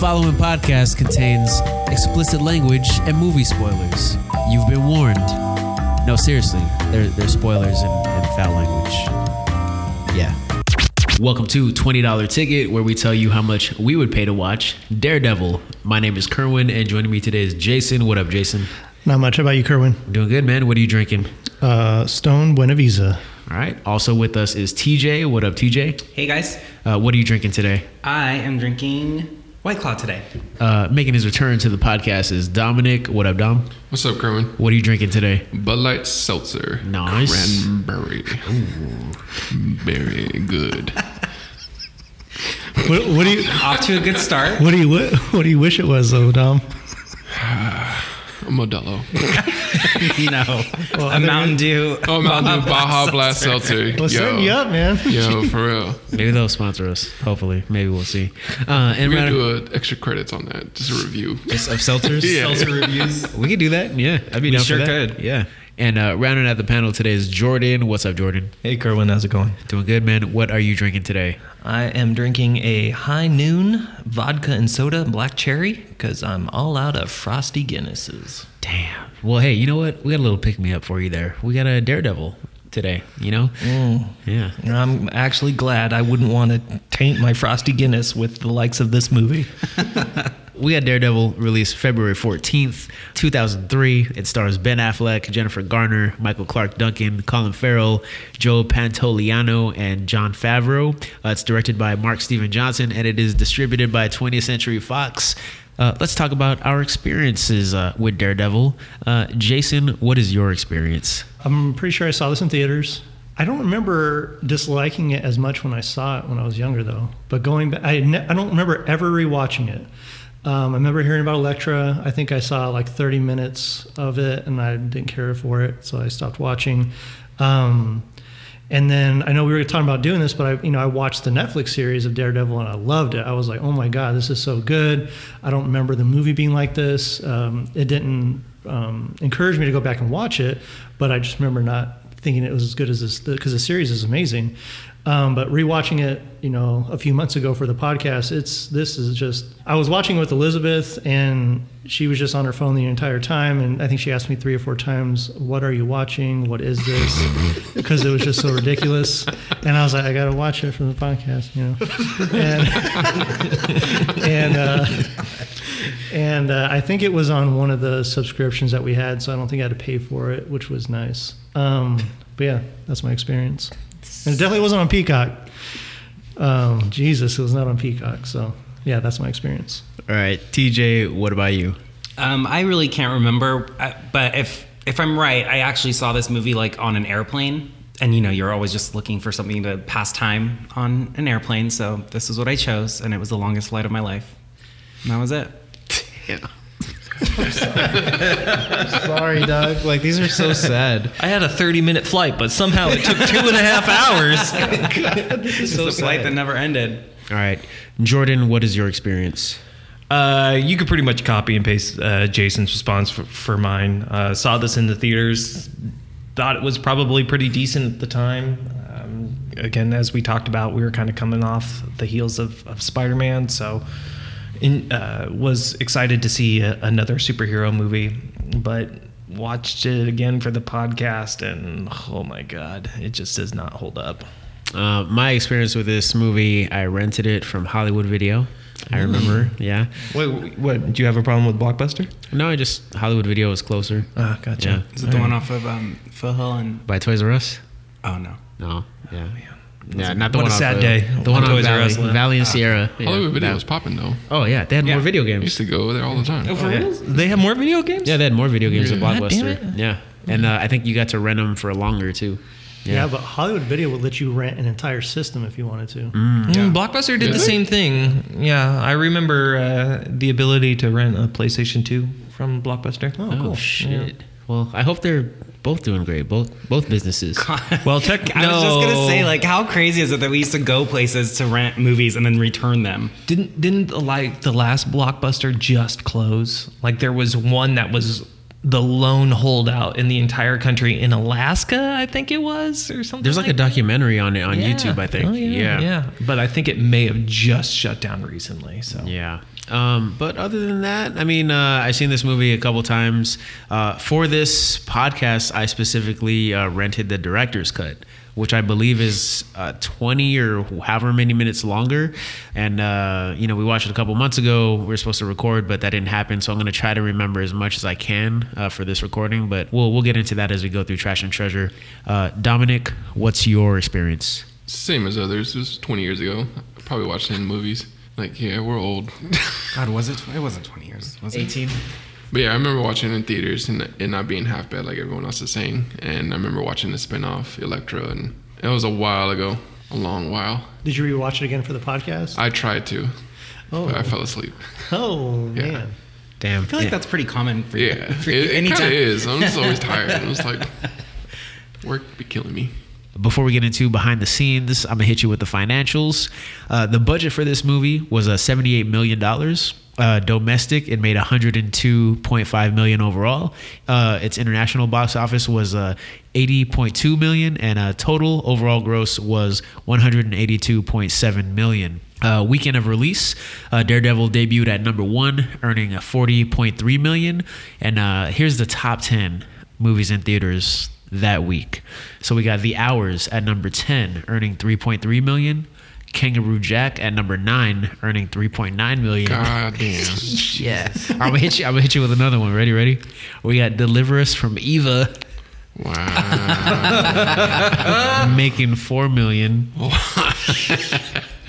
following podcast contains explicit language and movie spoilers. You've been warned. No, seriously, there, there's spoilers and, and foul language. Yeah. Welcome to $20 Ticket, where we tell you how much we would pay to watch Daredevil. My name is Kerwin, and joining me today is Jason. What up, Jason? Not much How about you, Kerwin. Doing good, man. What are you drinking? Uh, Stone Buenaveza. All right. Also with us is TJ. What up, TJ? Hey guys, Uh, what are you drinking today? I am drinking White Claw today. Uh, making his return to the podcast is Dominic. What up, Dom? What's up, Kerwin? What are you drinking today? Bud Light Seltzer. Nice. Cranberry. Very good. What, what do you Off to a good start. what do you what, what do you wish it was though, Dom? Modelo. no, a Mountain Dew. Oh, Mountain Dew Baja Blast Seltzer. Well, setting you up, man. Yo, for real. Maybe they'll sponsor us. Hopefully, maybe we'll see. Uh, and We're gonna do a extra credits on that. Just a review. just of seltzers. Yeah. Seltzer reviews. we could do that. Yeah, I'd be We down sure for that. could. Yeah. And uh, rounding out the panel today is Jordan. What's up, Jordan? Hey, Kerwin, how's it going? Doing good, man. What are you drinking today? I am drinking a high noon vodka and soda black cherry because I'm all out of frosty Guinnesses. Damn. Well, hey, you know what? We got a little pick me up for you there. We got a Daredevil today. You know? Mm. Yeah. I'm actually glad I wouldn't want to taint my frosty Guinness with the likes of this movie. We had Daredevil released February 14th, 2003. It stars Ben Affleck, Jennifer Garner, Michael Clarke Duncan, Colin Farrell, Joe Pantoliano, and Jon Favreau. Uh, it's directed by Mark Steven Johnson and it is distributed by 20th Century Fox. Uh, let's talk about our experiences uh, with Daredevil. Uh, Jason, what is your experience? I'm pretty sure I saw this in theaters. I don't remember disliking it as much when I saw it when I was younger, though. But going back, I, ne- I don't remember ever rewatching it. Um, I remember hearing about Elektra. I think I saw like 30 minutes of it, and I didn't care for it, so I stopped watching. Um, and then I know we were talking about doing this, but I, you know, I watched the Netflix series of Daredevil and I loved it. I was like, oh my god, this is so good. I don't remember the movie being like this. Um, it didn't um, encourage me to go back and watch it, but I just remember not thinking it was as good as this because the series is amazing. Um, but rewatching it, you know, a few months ago for the podcast, it's this is just. I was watching with Elizabeth, and she was just on her phone the entire time, and I think she asked me three or four times, "What are you watching? What is this?" Because it was just so ridiculous, and I was like, "I got to watch it for the podcast," you know. And and uh, and uh, I think it was on one of the subscriptions that we had, so I don't think I had to pay for it, which was nice. Um, but yeah, that's my experience. And it definitely wasn't on Peacock. Um, Jesus, it was not on Peacock. So yeah, that's my experience. All right, TJ, what about you? Um, I really can't remember, uh, but if if I'm right, I actually saw this movie like on an airplane. And you know, you're always just looking for something to pass time on an airplane. So this is what I chose, and it was the longest flight of my life. And that was it. Sorry, Doug. Like, these are so sad. I had a 30 minute flight, but somehow it took two and a half hours. This It's the flight that never ended. All right, Jordan, what is your experience? Uh, you could pretty much copy and paste uh, Jason's response for, for mine. Uh, saw this in the theaters. Thought it was probably pretty decent at the time. Um, again, as we talked about, we were kind of coming off the heels of, of Spider Man, so in, uh, was excited to see a, another superhero movie. But watched it again for the podcast, and oh my god, it just does not hold up. Uh, my experience with this movie, I rented it from Hollywood Video. I remember, yeah. Wait, what? Do you have a problem with Blockbuster? No, I just Hollywood Video was closer. Ah, gotcha. Yeah. Is it the one off of um, Phil Hill and? By Toys R Us? Oh no. No, yeah, yeah, not the What one. a off sad day The one on on Toys R Valley, Us. Valley and Sierra. Yeah, Hollywood Video that- was popping though. Oh yeah, they had Yeah. more video I games. used to go there all the time. Oh, for real? They have more video games? Yeah, they had more video games than God damn Blockbuster. it. Yeah, and uh, I think you got to rent them for longer too. Yeah. but Hollywood Video would let you rent an entire system if you wanted to. Mm, Blockbuster did Did the they? same thing. Yeah, I remember uh, the ability to rent a PlayStation 2 from Blockbuster. Oh, Oh, cool. shit. Well, I hope they're both doing great. Both both businesses. Well, tech. I was just gonna say, like, how crazy is it that we used to go places to rent movies and then return them? didn't didn't the, like the last Blockbuster just close? Like there was one that was the lone holdout in the entire country in Alaska, I think it was, or something. There's like a documentary on it on Yeah. YouTube, I think. Oh, yeah. yeah, yeah. But I think it may have just shut down recently. So Yeah. Um, but other than that, I mean, uh, I've seen this movie a couple times. Uh, for this podcast, I specifically uh, rented the director's cut, which I believe is uh, 20 or however many minutes longer. And, uh, you know, we watched it a couple months ago. We were supposed to record, but that didn't happen. So I'm going to try to remember as much as I can uh, for this recording. But we'll, we'll get into that as we go through Trash and Treasure. Uh, Dominic, what's your experience? Same as others. It was 20 years ago. I probably watched it in movies. Like, yeah, we're old. God, was it? It wasn't 20 years. Was it? But yeah, I remember watching it in theaters and it not being half bad like everyone else is saying. And I remember watching the spinoff, Elektra, and it was a while ago, a long while. Did you rewatch it again for the podcast? I tried to, oh, but I oh. fell asleep. oh Yeah. man. Damn. I feel like that's pretty common for you. Yeah, for it, you. it Anytime. of is. I'm just always tired. I'm just like, work be killing me. Before we get into behind the scenes, I'm gonna hit you with the financials. Uh, the budget for this movie was uh, 78 million dollars. Uh, domestic, it made 102.5 million overall. Uh, its international box office was uh, 80.2 million, and uh, total overall gross was 182.7 million. Uh, weekend of release, uh, Daredevil debuted at number one, earning a 40.3 million. And here's the top 10 movies in theaters that week. So we got The Hours at number 10, earning 3.3 million. Kangaroo Jack at number nine, earning 3.9 million. God damn. Yeah, I'm gonna hit you. I'm gonna hit you with another one. Ready? Ready? We got Deliver Us from Eva, Wow. making four million.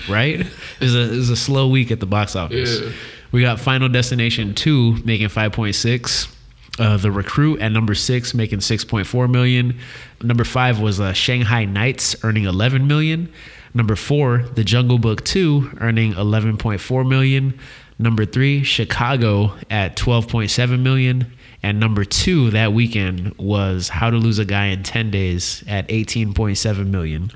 right? It was a it was a slow week at the box office. Yeah. We got Final Destination two making 5.6. Uh, the Recruit at number six making 6.4 million. Number five was uh, Shanghai knights earning 11 million. Number four, The Jungle Book two earning 11.4 million. Number three, Chicago at 12.7 million. And number two that weekend was How to Lose a Guy in 10 Days at 18.7 million.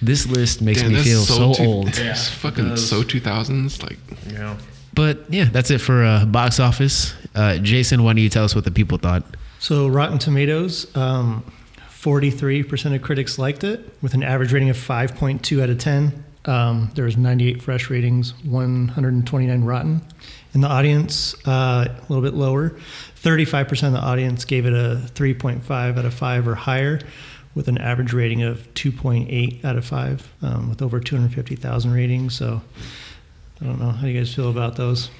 This list makes Damn, me feel so, two- old. It's fucking so 2000s. Like, Yeah. But yeah, that's it for uh, box office. Uh, Jason, why don't you tell us what the people thought? So Rotten Tomatoes, um, 43% of critics liked it, with an average rating of 5.2 out of 10. Um, there was 98 fresh ratings, 129 rotten. In the audience, uh, a little bit lower. 35% of the audience gave it a 3.5 out of 5 or higher, with an average rating of 2.8 out of 5, um, with over 250,000 ratings. So I don't know. How do you guys feel about those?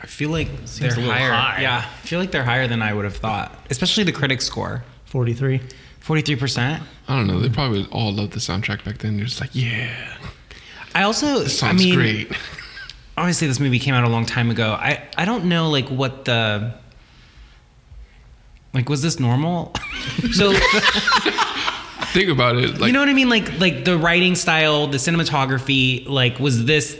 I feel like they're a little higher. high. Yeah, I feel like they're higher than I would have thought, especially the critic score. 43. 43%. I don't know. They probably all loved the soundtrack back then. They're just like, yeah, I also, this I song's mean, great. obviously this movie came out a long time ago. I, I don't know like what the, like, was this normal? so, Think about it. Like, you know what I mean? Like, like the writing style, the cinematography, like, was this,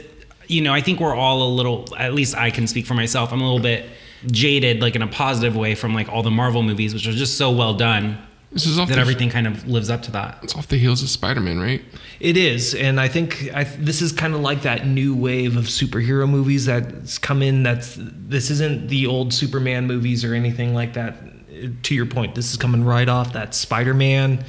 you know, I think we're all a little, at least I can speak for myself. I'm a little bit jaded, like in a positive way from like all the Marvel movies, which are just so well done this is off that the, everything kind of lives up to that. It's off the heels of Spider-Man, right? It is, and I think I, this is kind of like that new wave of superhero movies that's come in. That's this isn't the old Superman movies or anything like that. To your point, this is coming right off that Spider-Man,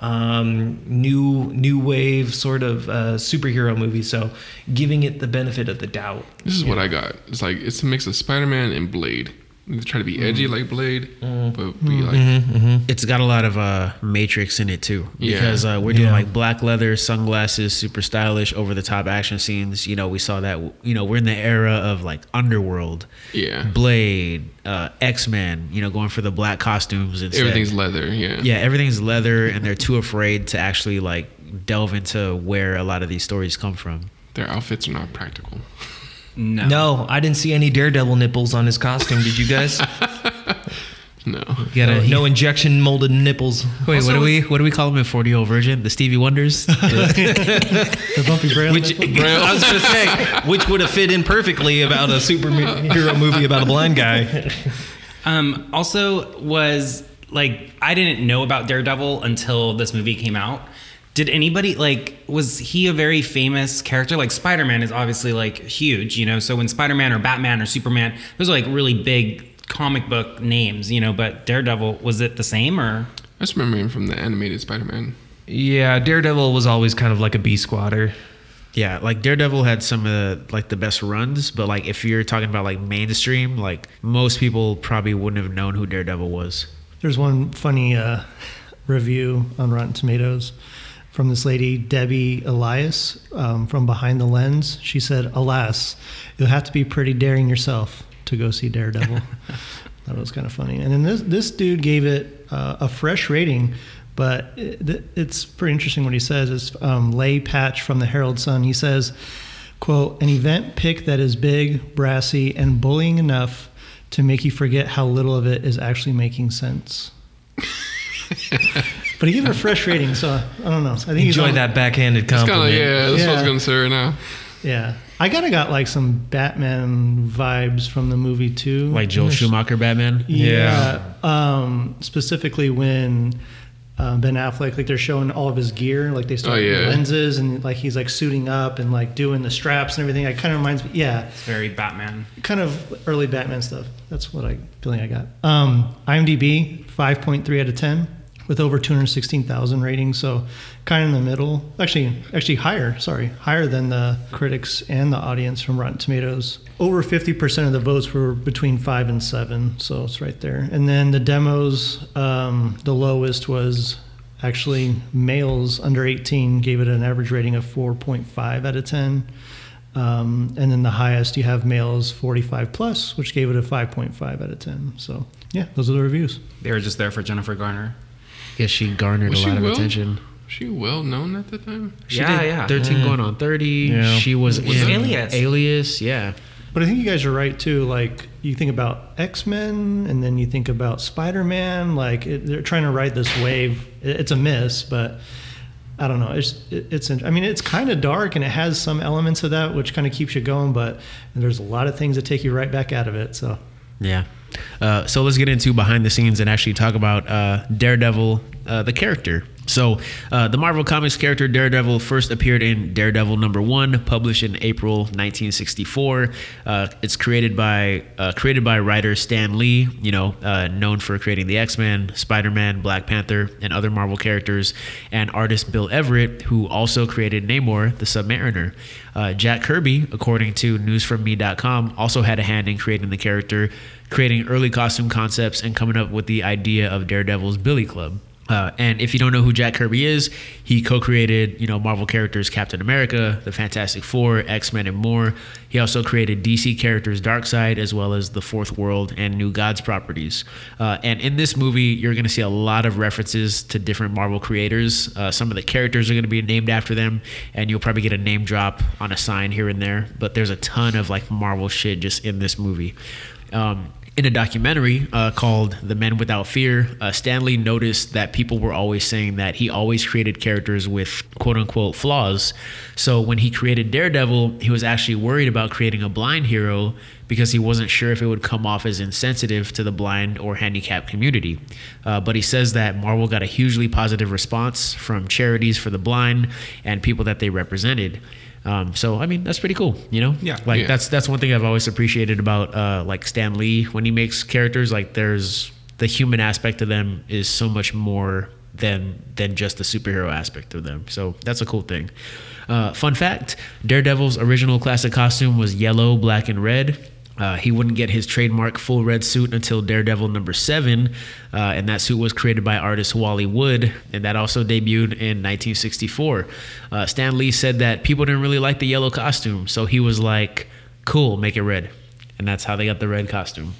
um, new new wave sort of uh, superhero movie. So giving it the benefit of the doubt. This is what I got. It's like it's a mix of Spider-Man and Blade. They try to be edgy like Blade, but be like It's got a lot of uh, Matrix in it too, Yeah. because uh, we're doing Yeah. like black leather, sunglasses, super stylish, over the top action scenes. You know, we saw that. You know, we're in the era of like Underworld, yeah. Blade, uh, X Men. You know, going for the black costumes and Everything's leather. Yeah. yeah, everything's leather, and they're too afraid to actually like delve into where a lot of these stories come from. Their outfits are not practical. No. No, I didn't see any Daredevil nipples on his costume. Did you guys? No. You gotta, no, no injection molded nipples. Wait, Also, what do we what do we call him in Forty Year Old Virgin? The Stevie Wonders. The bumpy braille. Which I was going to say, which would have fit in perfectly about a superhero movie about a blind guy. Um, also, was like I didn't know about Daredevil until this movie came out. Did anybody like? Was he a very famous character? Like Spider Man is obviously like huge, you know. So when Spider Man or Batman or Superman, those are like really big comic book names, you know. But Daredevil was it the same or? I just remember him from the animated Spider-Man. Yeah, Daredevil was always kind of like a B squatter. Yeah, like Daredevil had some of the like the best runs, but like if you're talking about like mainstream, like most people probably wouldn't have known who Daredevil was. There's one funny uh, review on Rotten Tomatoes from this lady, Debbie Elias, um, from Behind the Lens. She said, Alas, you'll have to be pretty daring yourself to go see Daredevil. that was kind of funny. And then this, this dude gave it uh, a fresh rating, but it, it's pretty interesting what he says. It's um, Leigh Paatsch from the Herald Sun. He says, quote, an event pick that is big, brassy, and bullying enough to make you forget how little of it is actually making sense. but he gave it a fresh rating, so I don't know. I think he's Enjoy on- that backhanded It's kind of compliment. yeah. That's what I was Yeah. gonna say right now. Yeah, I kind of got like some Batman vibes from the movie too, Like Joel Schumacher Batman. Yeah, um, specifically when uh, Ben Affleck, like they're showing all of his gear, like they start Oh, yeah. lenses and like he's like suiting up and like doing the straps and everything. It kind of reminds me, yeah, Very Batman. kind of early Batman stuff. That's what I feeling I got. Um, IMDb five point three out of ten with over two hundred sixteen thousand ratings. So kind of in the middle. Actually, actually higher. Sorry, higher than the critics and the audience from Rotten Tomatoes. Over fifty percent of the votes were between five and seven. So it's right there. And then the demos, um, the lowest was. Actually, males under 18 gave it an average rating of 4.5 out of 10. Um, and then the highest you have males 45 plus, which gave it a 5.5 out of 10. So yeah, those are the reviews. They were just there for Jennifer Garner. Guess she garnered Was a lot of well? attention. She well known at the time? She Yeah, did yeah. 13 going on 30. Yeah. She was, Was in Alias. Alias, yeah. But I think you guys are right too. Like you think about X Men, and then you think about Spider Man. Like it, they're trying to ride this wave. It- It's a miss, but I don't know. It's it's. I mean, it's kind of dark, and it has some elements of that, which kind of keeps you going. But there's a lot of things that take you right back out of it. So Yeah. Uh, so let's get into behind the scenes and actually talk about uh, Daredevil, uh, the character. So, uh, the Marvel Comics character Daredevil first appeared in Daredevil number one, published in April 1964. Uh, it's created by uh, created by writer Stan Lee, you know, uh, known for creating the X Men, Spider Man, Black Panther, and other Marvel characters, and artist Bill Everett, who also created Namor, the Submariner. Uh, Jack Kirby, according to NewsFromMe.com, also had a hand in creating the character, creating early costume concepts, and coming up with the idea of Daredevil's Billy Club. Uh, and if you don't know who Jack Kirby is, he co-created, you know, Marvel characters Captain America, the Fantastic Four, X-Men, and more. He also created DC characters Darkseid, as well as the Fourth World and New Gods properties. Uh, and in this movie, you're going to see a lot of references to different Marvel creators. Uh, some of the characters are going to be named after them, and you'll probably get a name drop on a sign here and there. But there's a ton of like Marvel shit just in this movie. Um, in a documentary uh, called The Men Without Fear, uh, Stan Lee noticed that people were always saying that he always created characters with quote unquote flaws. So when he created Daredevil, he was actually worried about creating a blind hero because he wasn't sure if it would come off as insensitive to the blind or handicapped community. Uh, but he says that Marvel got a hugely positive response from charities for the blind and people that they represented. Um, so I mean that's pretty cool, you know. Yeah. Like Yeah. that's that's one thing I've always appreciated about uh, like Stan Lee when he makes characters. Like there's the human aspect of them is so much more than than just the superhero aspect of them. So that's a cool thing. Uh, fun fact: Daredevil's original classic costume was yellow, black, and red. Uh, he wouldn't get his trademark full red suit until Daredevil number seven, uh, and that suit was created by artist Wally Wood, and that also debuted in 1964. Uh, Stan Lee said that people didn't really like the yellow costume, so he was like, "Cool, make it red," and that's how they got the red costume.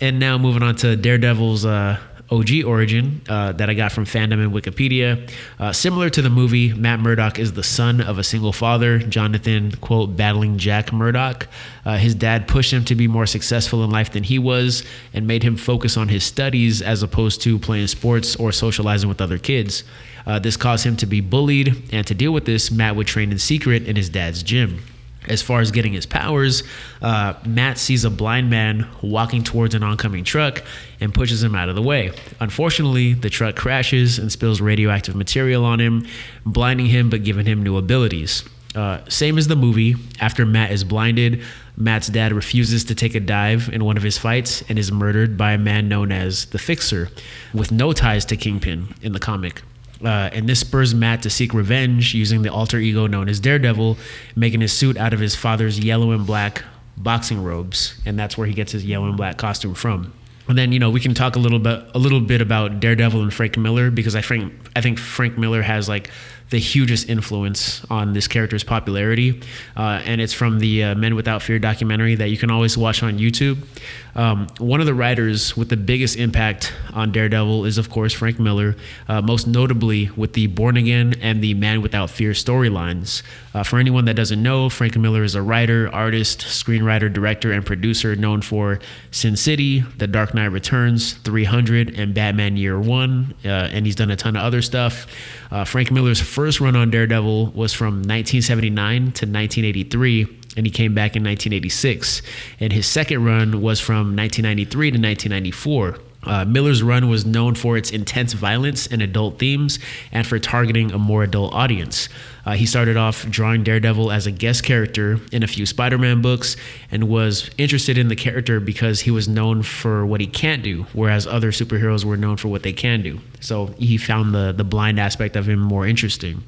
And now moving on to Daredevil's uh, OG origin uh, that I got from fandom and Wikipedia. Uh, similar to the movie, Matt Murdock is the son of a single father, Jonathan, quote, battling Jack Murdock. Uh, his dad pushed him to be more successful in life than he was and made him focus on his studies as opposed to playing sports or socializing with other kids. Uh, this caused him to be bullied, and to deal with this, Matt would train in secret in his dad's gym. As far as getting his powers, uh, Matt sees a blind man walking towards an oncoming truck and pushes him out of the way. Unfortunately, the truck crashes and spills radioactive material on him, blinding him but giving him new abilities. Uh, same as the movie, after Matt is blinded, Matt's dad refuses to take a dive in one of his fights and is murdered by a man known as the Fixer, with no ties to Kingpin in the comic. Uh, and this spurs Matt to seek revenge using the alter ego known as Daredevil, making his suit out of his father's yellow and black boxing robes, and that's where he gets his yellow and black costume from. And then you know we can talk a little bit a little bit about Daredevil and Frank Miller because I think I think Frank Miller has like the hugest influence on this character's popularity, uh, and it's from the uh, Men Without Fear documentary that you can always watch on YouTube. Um, one of the writers with the biggest impact on Daredevil is, of course, Frank Miller, uh, most notably with the Born Again and the Man Without Fear storylines. Uh, for anyone that doesn't know, Frank Miller is a writer, artist, screenwriter, director, and producer known for Sin City, The Dark Knight Returns, 300, and Batman Year One, uh, and he's done a ton of other stuff. Uh, Frank Miller's first run on Daredevil was from 1979 to 1983, and he came back in 1986. And his second run was from 1993 to 1994. Uh, Miller's run was known for its intense violence and adult themes and for targeting a more adult audience. Uh, he started off drawing Daredevil as a guest character in a few Spider Man books and was interested in the character because he was known for what he can't do, whereas other superheroes were known for what they can do. So he found the, the blind aspect of him more interesting.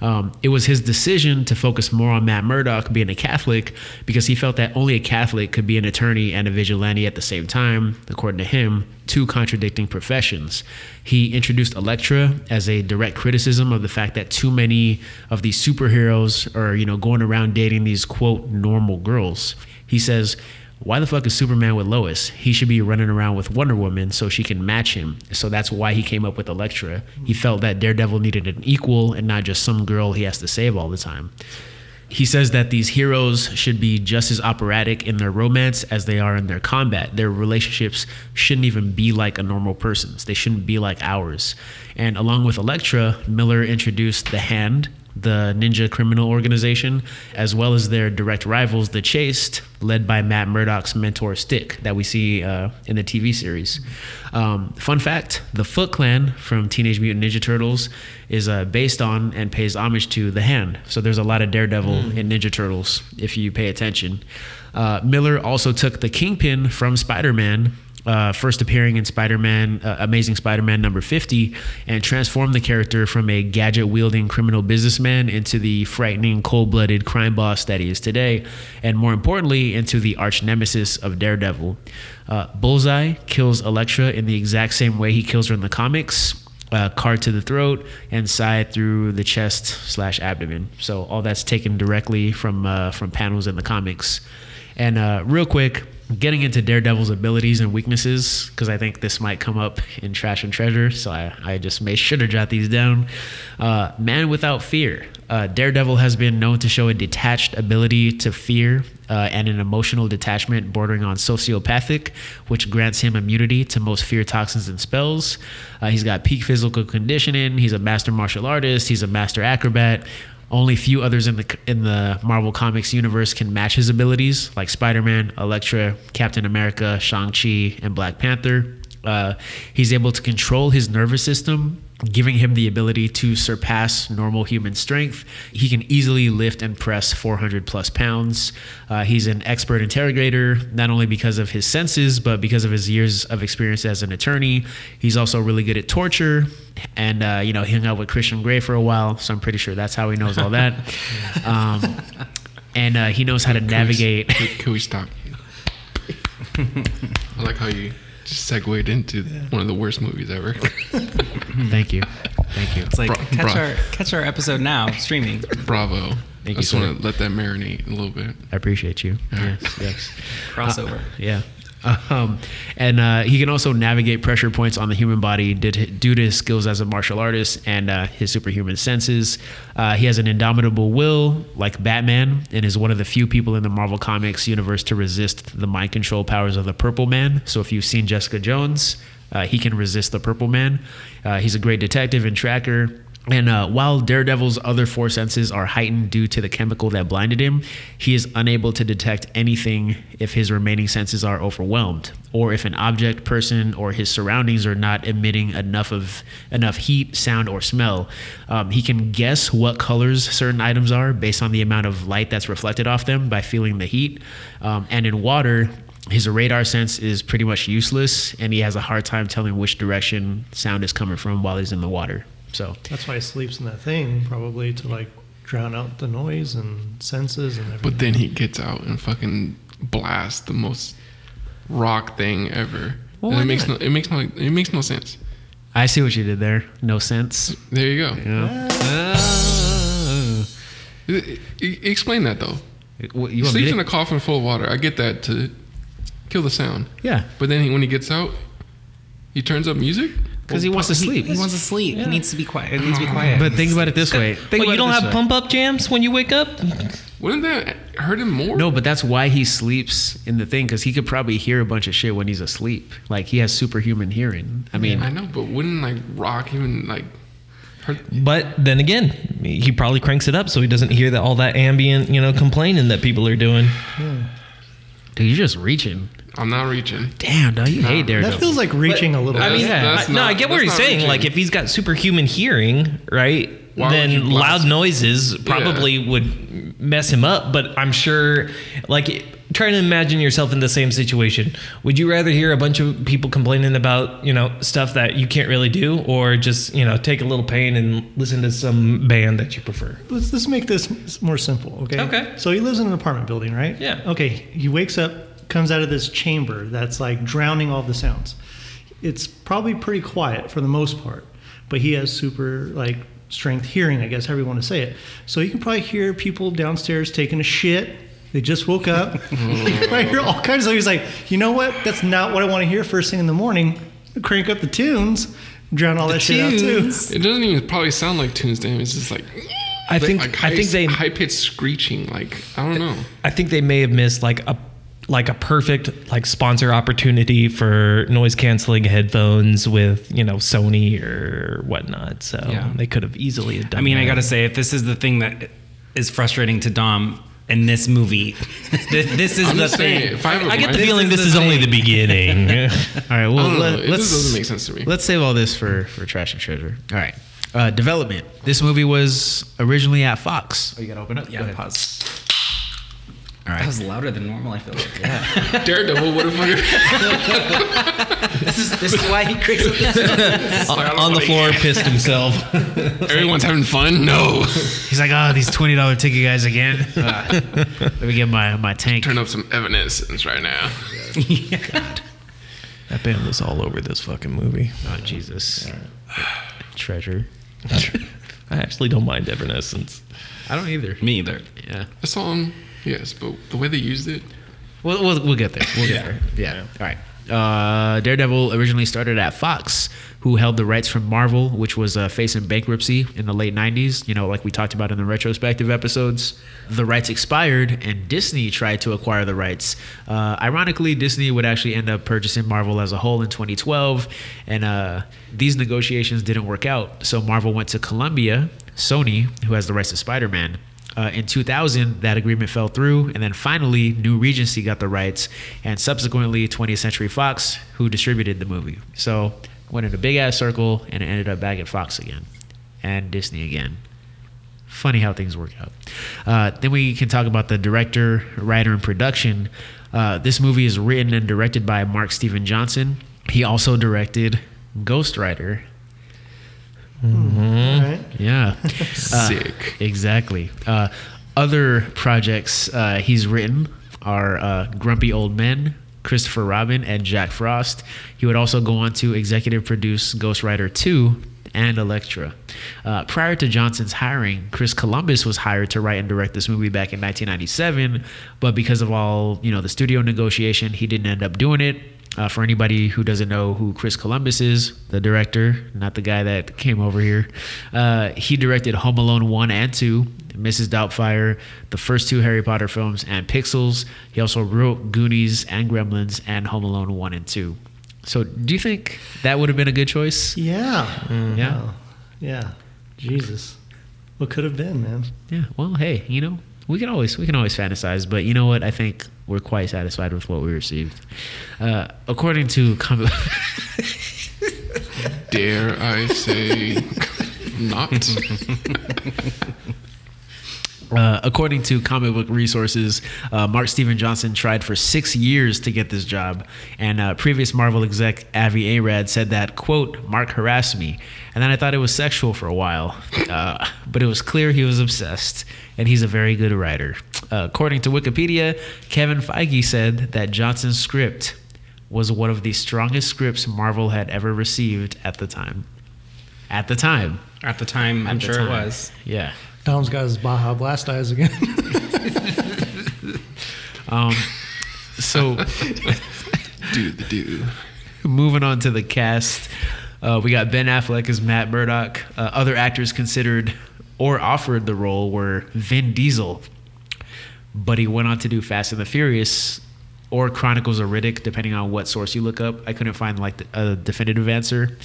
Um, it was his decision to focus more on Matt Murdock being a Catholic because he felt that only a Catholic could be an attorney and a vigilante at the same time, according to him, two contradicting professions. He introduced Elektra as a direct criticism of the fact that too many of these superheroes are, you know, going around dating these quote normal girls. He says, why the fuck is Superman with Lois? He should be running around with Wonder Woman so she can match him. So that's why he came up with Elektra. He felt that Daredevil needed an equal and not just some girl he has to save all the time. He says that these heroes should be just as operatic in their romance as they are in their combat. Their relationships shouldn't even be like a normal person's. They shouldn't be like ours. And along with Elektra, Miller introduced the Hand, the ninja criminal organization, as well as their direct rivals, the Chaste, led by Matt Murdock's mentor Stick, that we see uh, in the TV series. Um, fun fact the Foot Clan from Teenage Mutant Ninja Turtles is uh, based on and pays homage to the Hand. So there's a lot of Daredevil mm. in Ninja Turtles if you pay attention. Uh, Miller also took the Kingpin from Spider Man uh, first appearing in Spider-Man, uh, Amazing Spider-Man number 50, and transformed the character from a gadget-wielding criminal businessman into the frightening, cold-blooded crime boss that he is today, and more importantly, into the arch nemesis of Daredevil. Uh, Bullseye kills Elektra in the exact same way he kills her in the comics. Uh, card to the throat and sai through the chest slash abdomen. So all that's taken directly from uh, from panels in the comics. And uh, real quick, getting into Daredevil's abilities and weaknesses because I think this might come up in Trash and Treasure. So I, I just made sure to jot these down. Uh, Man without fear. Uh, Daredevil has been known to show a detached ability to fear uh, and an emotional detachment bordering on sociopathic, which grants him immunity to most fear toxins and spells. Uh, he's got peak physical conditioning. He's a master martial artist. He's a master acrobat. Only few others in the in the Marvel Comics universe can match his abilities, like Spider-Man, Elektra, Captain America, Shang-Chi, and Black Panther. Uh, he's able to control his nervous system giving him the ability to surpass normal human strength. He can easily lift and press 400 plus pounds. Uh, he's an expert interrogator, not only because of his senses, but because of his years of experience as an attorney. He's also really good at torture. And, uh, you know, he hung out with Christian Grey for a while, so I'm pretty sure that's how he knows all that. Um, and uh, he knows how to navigate. We, can, can we stop? I like how you just segued into one of the worst movies ever. Thank you. Thank you. It's like Bra- catch bra- our catch our episode now streaming. Bravo. Thank I you, just want to let that marinate a little bit. I appreciate you. Yes, yes. Crossover. Uh, yeah. Um, and uh, he can also navigate pressure points on the human body due to, his skills as a martial artist and uh, his superhuman senses. Uh, he has an indomitable will, like Batman, and is one of the few people in the Marvel Comics universe to resist the mind control powers of the Purple Man. So if you've seen Jessica Jones, uh, he can resist the Purple Man. Uh, he's a great detective and tracker. And uh, while Daredevil's other four senses are heightened due to the chemical that blinded him, he is unable to detect anything if his remaining senses are overwhelmed, or if an object, person, or his surroundings are not emitting enough of enough heat, sound, or smell. Um, he can guess what colors certain items are based on the amount of light that's reflected off them by feeling the heat. Um, and in water, his radar sense is pretty much useless, and he has a hard time telling which direction sound is coming from while he's in the water. So That's why he sleeps in that thing, probably to like drown out the noise and senses and everything. But then he gets out and fucking blasts the most rock thing ever. Well, and it makes no it makes no it makes no sense. I see what you did there. No sense. There you go. Yeah. Ah. E- explain that though. What, He you want sleeps in a coffin full of water. I get that to kill the sound. yeah, But then he, when he gets out, he turns up music. Because he wants to sleep. He wants to sleep. He needs to be quiet. It needs to be uh-huh. quiet. But think about it this way. Think Well, you about it don't have way. pump up jams when you wake up? Wouldn't that hurt him more? No, but that's why he sleeps in the thing because he could probably hear a bunch of shit when he's asleep. Like he has superhuman hearing. I mean, I know, but wouldn't like rock even like hurt? But then again, he probably cranks it up so he doesn't hear that all that ambient, you know, complaining that people are doing. Yeah. Dude, you're just reaching. I'm not reaching. Damn, dog, you hate Daredevil. that feels like reaching a little bit. I bit. mean, Yeah. That's I- no, I get what that's he's not saying. reaching. Like, if he's got superhuman hearing, right, Why would you then blast? loud noises probably would mess him up. But I'm sure, like, try to imagine yourself in the same situation. Would you rather hear a bunch of people complaining about, you know, stuff that you can't really do, or just, you know, take a little pain and listen to some band that you prefer? Let's, let's make this more simple, okay? Okay. So he lives in an apartment building, right? Yeah. Okay. He wakes up, comes out of this chamber that's like drowning all the sounds. It's probably pretty quiet for the most part, but he has super like strength hearing, I guess, however you want to say it. So you can probably hear people downstairs taking a shit. They just woke up. you can hear all kinds of. He's like, you know what? That's not what I want to hear first thing in the morning. Crank up the tunes, drown all that shit out too. It doesn't even probably sound like tunes to him. It's just like I think like I think they high pitched screeching. Like I don't know. I think they may have missed like a like a perfect like sponsor opportunity for noise canceling headphones with you know Sony or whatnot. So Yeah. they could have easily done. I mean, I gotta say, if this is the thing that is frustrating to Dom in this movie, this, this is I'm the just saying. thing. I, have a I get the mind- feeling is this the is only thing. the beginning. All right, well, I don't let, It let's just doesn't make sense to me. Let's save all this for for trash and treasure. All right, uh, development. This movie was originally at Fox. Oh, you gotta open it. Yeah, pause. All That was louder than normal. I feel like. Yeah. Daredevil, what the fuck? this is this is why he creates. on, on the floor, pissed himself. Everyone's having fun? No. He's like, oh, these twenty dollar ticket guys again. Uh, let me get my my tank. Turn up some evanescence right now. God, that band was all over this fucking movie. Oh Jesus, treasure. I actually don't mind Evanescence. I don't either. Me either. Yeah. The song, yes, but the way they used it, We'll, we'll, we'll get there. We'll get there. Yeah. All right. Uh, Daredevil originally started at Fox, who held the rights from Marvel, which was uh, facing bankruptcy in the late 90s. You know, like we talked about in the retrospective episodes. The rights expired, and Disney tried to acquire the rights. Uh, ironically, Disney would actually end up purchasing Marvel as a whole in 2012, and uh, these negotiations didn't work out. So Marvel went to Columbia, Sony, who has the rights to Spider Man. Uh, in 2000, that agreement fell through, and then finally, New Regency got the rights, and subsequently, 20th Century Fox, who distributed the movie. So, went in a big ass circle, and it ended up back at Fox again, and Disney again. Funny how things work out. Uh, then we can talk about the director, writer, and production. Uh, this movie is written and directed by Mark Steven Johnson. He also directed Ghost Rider. All right. Yeah. Uh, sick. Exactly. Uh, other projects uh, he's written are uh, Grumpy Old Men, Christopher Robin, and Jack Frost. He would also go on to executive produce Ghost Rider 2 and Elektra. Uh, prior to Johnson's hiring, Chris Columbus was hired to write and direct this movie back in 1997, but because of all you know the studio negotiation, he didn't end up doing it. Uh, for anybody who doesn't know who Chris Columbus is, the director, not the guy that came over here, uh, he directed Home Alone 1 and 2, Mrs. Doubtfire, the first two Harry Potter films, and Pixels. He also wrote Goonies and Gremlins and Home Alone 1 and 2. So, do you think that would have been a good choice? Yeah. Yeah. Wow. Yeah. Jesus. What could have been, man? Yeah. Well, hey, you know, we can always we can always fantasize, but you know what? I think we're quite satisfied with what we received. Uh, according to com- Dare I say not? Uh, according to comic book resources, uh, Mark Steven Johnson tried for six years to get this job, and uh, previous Marvel exec Avi Arad said that quote Mark harassed me, and then I thought it was sexual for a while, uh, but it was clear he was obsessed, and he's a very good writer. Uh, according to Wikipedia, Kevin Feige said that Johnson's script was one of the strongest scripts Marvel had ever received at the time. At the time, At the time, I'm the sure time. it was. Yeah. Dom's got his Baja Blast eyes again. Um, so Dude, the dude. moving on to the cast, uh, we got Ben Affleck as Matt Murdock. Uh, other actors considered or offered the role were Vin Diesel, but he went on to do Fast and the Furious or Chronicles of Riddick, depending on what source you look up. I couldn't find like the, a definitive answer.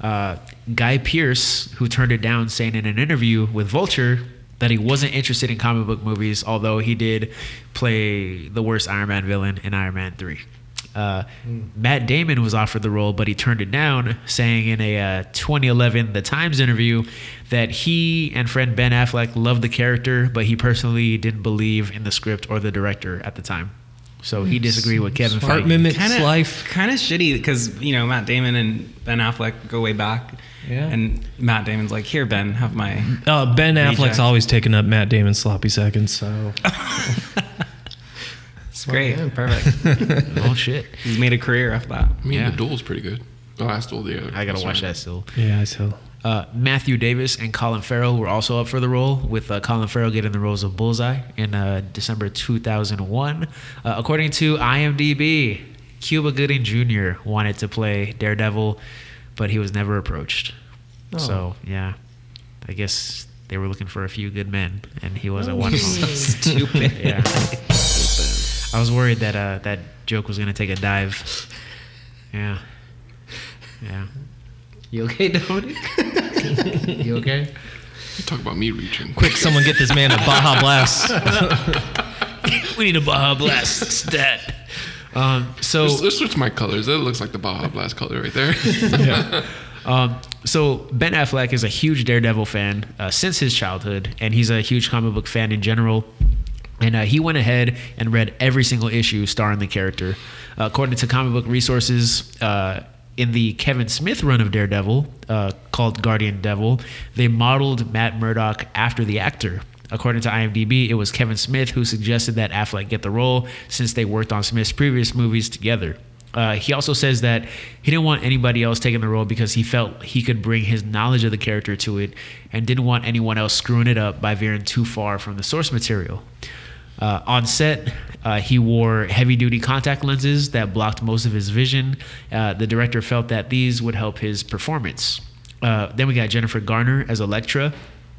Uh, Guy Pearce, who turned it down, saying in an interview with Vulture that he wasn't interested in comic book movies, although he did play the worst Iron Man villain in Iron Man 3. Uh, Matt Damon was offered the role, but he turned it down, saying in a uh, 2011 The Times interview that he and friend Ben Affleck loved the character, but he personally didn't believe in the script or the director at the time. So he disagreed with Kevin Smart Feige. mimics Kind of life. Kind of shitty because you know Matt Damon and Ben Affleck go way back. Yeah. And Matt Damon's like, "Here, Ben, have my." Uh, ben Affleck's Reject. always taking up Matt Damon's sloppy seconds, so It's great, perfect. Oh shit! He's made a career off that. I mean, Yeah. the duel's pretty good. Oh, last duel, the other. I gotta watch that still. yeah, I still. Uh, Matthew Davis and Colin Farrell were also up for the role, with uh, Colin Farrell getting the roles of Bullseye in uh, December 2001. Uh, according to IMDb, Cuba Gooding Jr. wanted to play Daredevil, but he was never approached. So, yeah, I guess they were looking for a few good men, and he wasn't one of them. Stupid. Yeah. I was worried that uh, that joke was gonna take a dive. Yeah. Yeah. You okay, Dominic? you okay? You talk about me reaching. Quick, someone get this man a Baja Blast. We need a Baja Blast stat. Um, so Let's, let's switch my colors. That looks like the Baja Blast color right there. Um, so Ben Affleck is a huge Daredevil fan uh, since his childhood, and he's a huge comic book fan in general. And uh, he went ahead and read every single issue starring the character. Uh, according to comic book resources, uh, in the Kevin Smith run of Daredevil, uh, called Guardian Devil, they modeled Matt Murdock after the actor. According to IMDb, it was Kevin Smith who suggested that Affleck get the role since they worked on Smith's previous movies together. Uh, he also says that he didn't want anybody else taking the role because he felt he could bring his knowledge of the character to it and didn't want anyone else screwing it up by veering too far from the source material. Uh, on set, uh, he wore heavy duty contact lenses that blocked most of his vision. Uh, the director felt that these would help his performance. Uh, then we got Jennifer Garner as Elektra.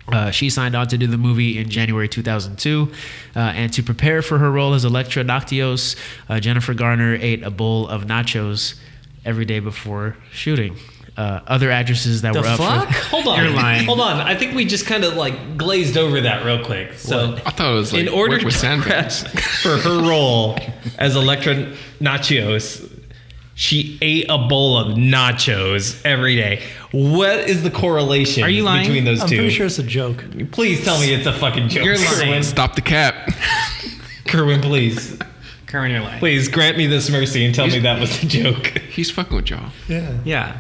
Uh, she signed on to do the movie in January 2002. Uh, and to prepare for her role as Elektra Natchios, Jennifer Garner ate a bowl of nachos every day before shooting. Uh, other addresses that The were up fuck? for Hold on. You're lying. Hold on. I think we just kind of like glazed over that real quick. So, I thought it was like in order work with to sandbags. prep for her role as Elektra Nachos, she ate a bowl of nachos every day. What is the correlation Are you lying? between those I'm two? pretty sure it's a joke. Please tell me it's a fucking joke. You're lying. Kerwin, Stop the cap. Kerwin, please. Kerwin, you're lying. Please grant me this mercy and tell me that was a joke. He's fucking with y'all. Yeah. Yeah.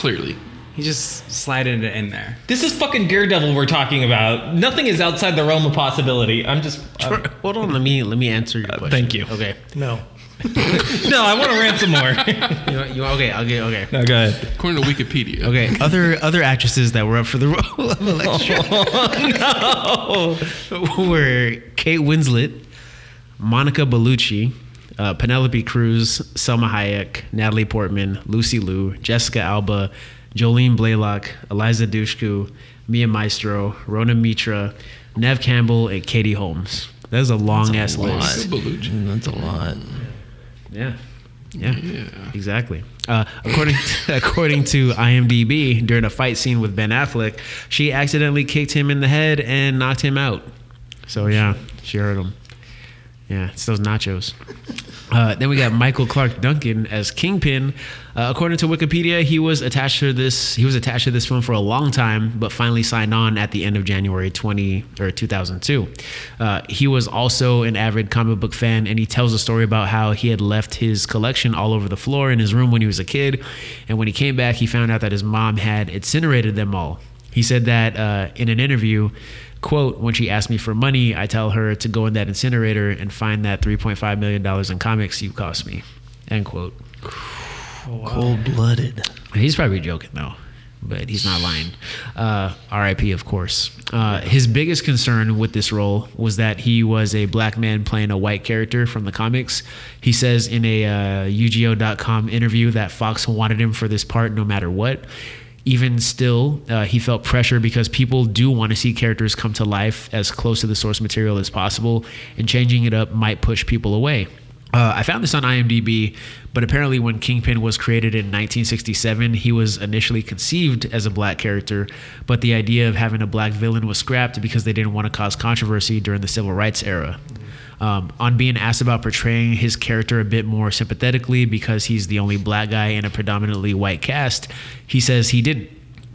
Clearly. He just slided it in there. This is fucking Daredevil we're talking about. Nothing is outside the realm of possibility. I'm just. I'm- Hold on, let me let me answer your uh, question. thank you. Okay. No. no, I want to rant some more. You, want- you, okay, I'll get okay. no, go ahead. According to Wikipedia. Okay, other other actresses that were up for the role of Elektra oh, were Kate Winslet, Monica Bellucci, uh, Penelope Cruz, Salma Hayek, Natalie Portman, Lucy Liu, Jessica Alba, Jolene Blalock, Eliza Dushku, Mia Maestro, Rona Mitra, Neve Campbell, and Katie Holmes. That's a long ass list. That's a lot. Yeah. Yeah. Yeah. Exactly. Uh, according to, according to IMDb, during a fight scene with Ben Affleck, she accidentally kicked him in the head and knocked him out. So yeah, she hurt him. Yeah, it's those nachos. Uh, then we got Michael Clarke Duncan as Kingpin. Uh, according to Wikipedia, he was attached to this. He was attached to this film for a long time, but finally signed on at the end of January 20 or 2002. Uh, he was also an avid comic book fan, and he tells a story about how he had left his collection all over the floor in his room when he was a kid, and when he came back, he found out that his mom had incinerated them all. He said that uh, in an interview quote when she asks me for money i tell her to go in that incinerator and find that 3.5 million dollars in comics you cost me. End quote. Cold blooded. he's probably joking though but he's not lying. Uh, rip of course. Uh, his biggest concern with this role was that he was a black man playing a white character from the comics. He says in a uh, ugo.com interview that fox wanted him for this part no matter what even still, uh, he felt pressure because people do want to see characters come to life as close to the source material as possible, and changing it up might push people away. Uh, I found this on IMDb, but apparently, when Kingpin was created in 1967, he was initially conceived as a black character, but the idea of having a black villain was scrapped because they didn't want to cause controversy during the civil rights era. Um, on being asked about portraying his character a bit more sympathetically because he's the only black guy in a predominantly white cast, he says he didn't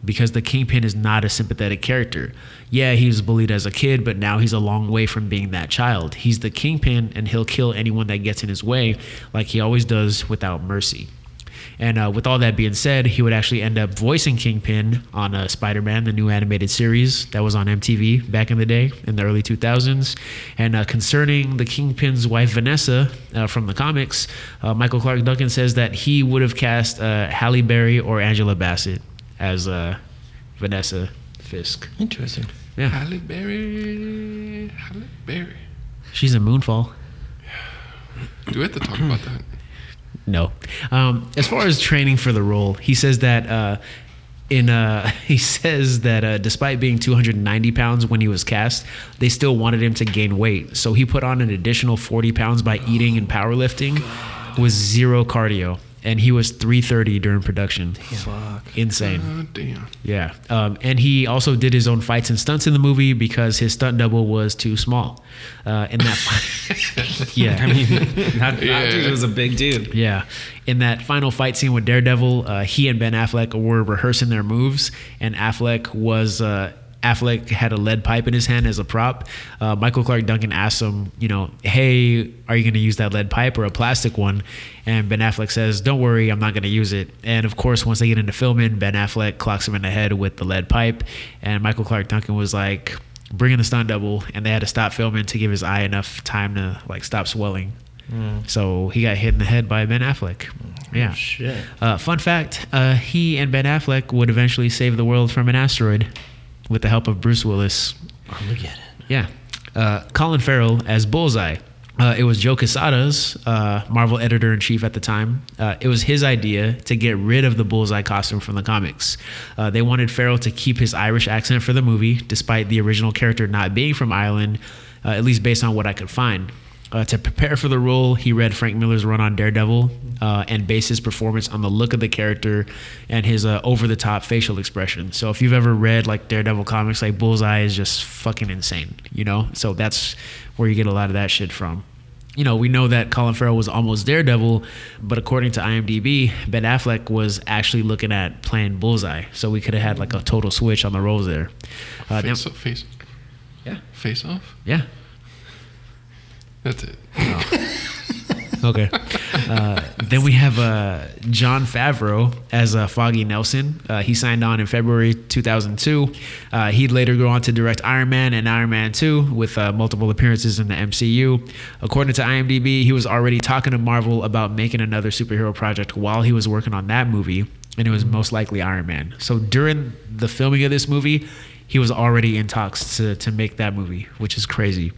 because the Kingpin is not a sympathetic character. Yeah, he was bullied as a kid, but now he's a long way from being that child. He's the Kingpin and he'll kill anyone that gets in his way, like he always does without mercy. And uh, with all that being said, he would actually end up voicing Kingpin on uh, Spider Man, the new animated series that was on MTV back in the day, in the early 2000s. And uh, concerning the Kingpin's wife, Vanessa, uh, from the comics, uh, Michael Clarke Duncan says that he would have cast uh, Halle Berry or Angela Bassett as uh, Vanessa Fisk. Interesting. Yeah, Halle Berry. Halle Berry. she's in Moonfall. Do we have to talk about that? No. Um, as far as training for the role, he says that uh, in uh, he says that uh, despite being 290 pounds when he was cast, they still wanted him to gain weight. So he put on an additional 40 pounds by eating and powerlifting with zero cardio. And he was 330 during production. Fuck. Insane. Oh, damn. Yeah. Um, and he also did his own fights and stunts in the movie because his stunt double was too small. Uh, in that, yeah. I mean, that, Yeah. dude was a big dude. Yeah. In that final fight scene with Daredevil, uh, he and Ben Affleck were rehearsing their moves, and Affleck was. Uh, Affleck had a lead pipe in his hand as a prop. Uh, Michael Clarke Duncan asked him, you know, hey, are you going to use that lead pipe or a plastic one? And Ben Affleck says, don't worry, I'm not going to use it. And of course, once they get into filming, Ben Affleck clocks him in the head with the lead pipe. And Michael Clarke Duncan was like, bring in the stunt double. And they had to stop filming to give his eye enough time to like stop swelling. So he got hit in the head by Ben Affleck. Yeah. Shit. Uh, fun fact: uh, He and Ben Affleck would eventually save the world from an asteroid with the help of Bruce Willis. Armageddon. Yeah. Uh, Colin Farrell as Bullseye. Uh, it was Joe Quesada's uh, Marvel editor in chief at the time. Uh, it was his idea to get rid of the Bullseye costume from the comics. Uh, they wanted Farrell to keep his Irish accent for the movie, despite the original character not being from Ireland, uh, at least based on what I could find. Uh, to prepare for the role, he read Frank Miller's run on Daredevil uh, and based his performance on the look of the character and his uh, over-the-top facial expression. So if you've ever read like Daredevil comics, like Bullseye is just fucking insane, you know. So that's where you get a lot of that shit from. You know, we know that Colin Farrell was almost Daredevil, but according to IMDb, Ben Affleck was actually looking at playing Bullseye. So we could have had like a total switch on the roles there. Uh, now- Face off. Face. Yeah. Face off. yeah. That's it. Okay. Uh, then we have uh, Jon Favreau as uh, Foggy Nelson. Uh, he signed on in February 2002. Uh, he'd later go on to direct Iron Man and Iron Man 2 with uh, multiple appearances in the MCU. According to IMDb, he was already talking to Marvel about making another superhero project while he was working on that movie, and it was most likely Iron Man. So during the filming of this movie, he was already in talks to, to make that movie, which is crazy.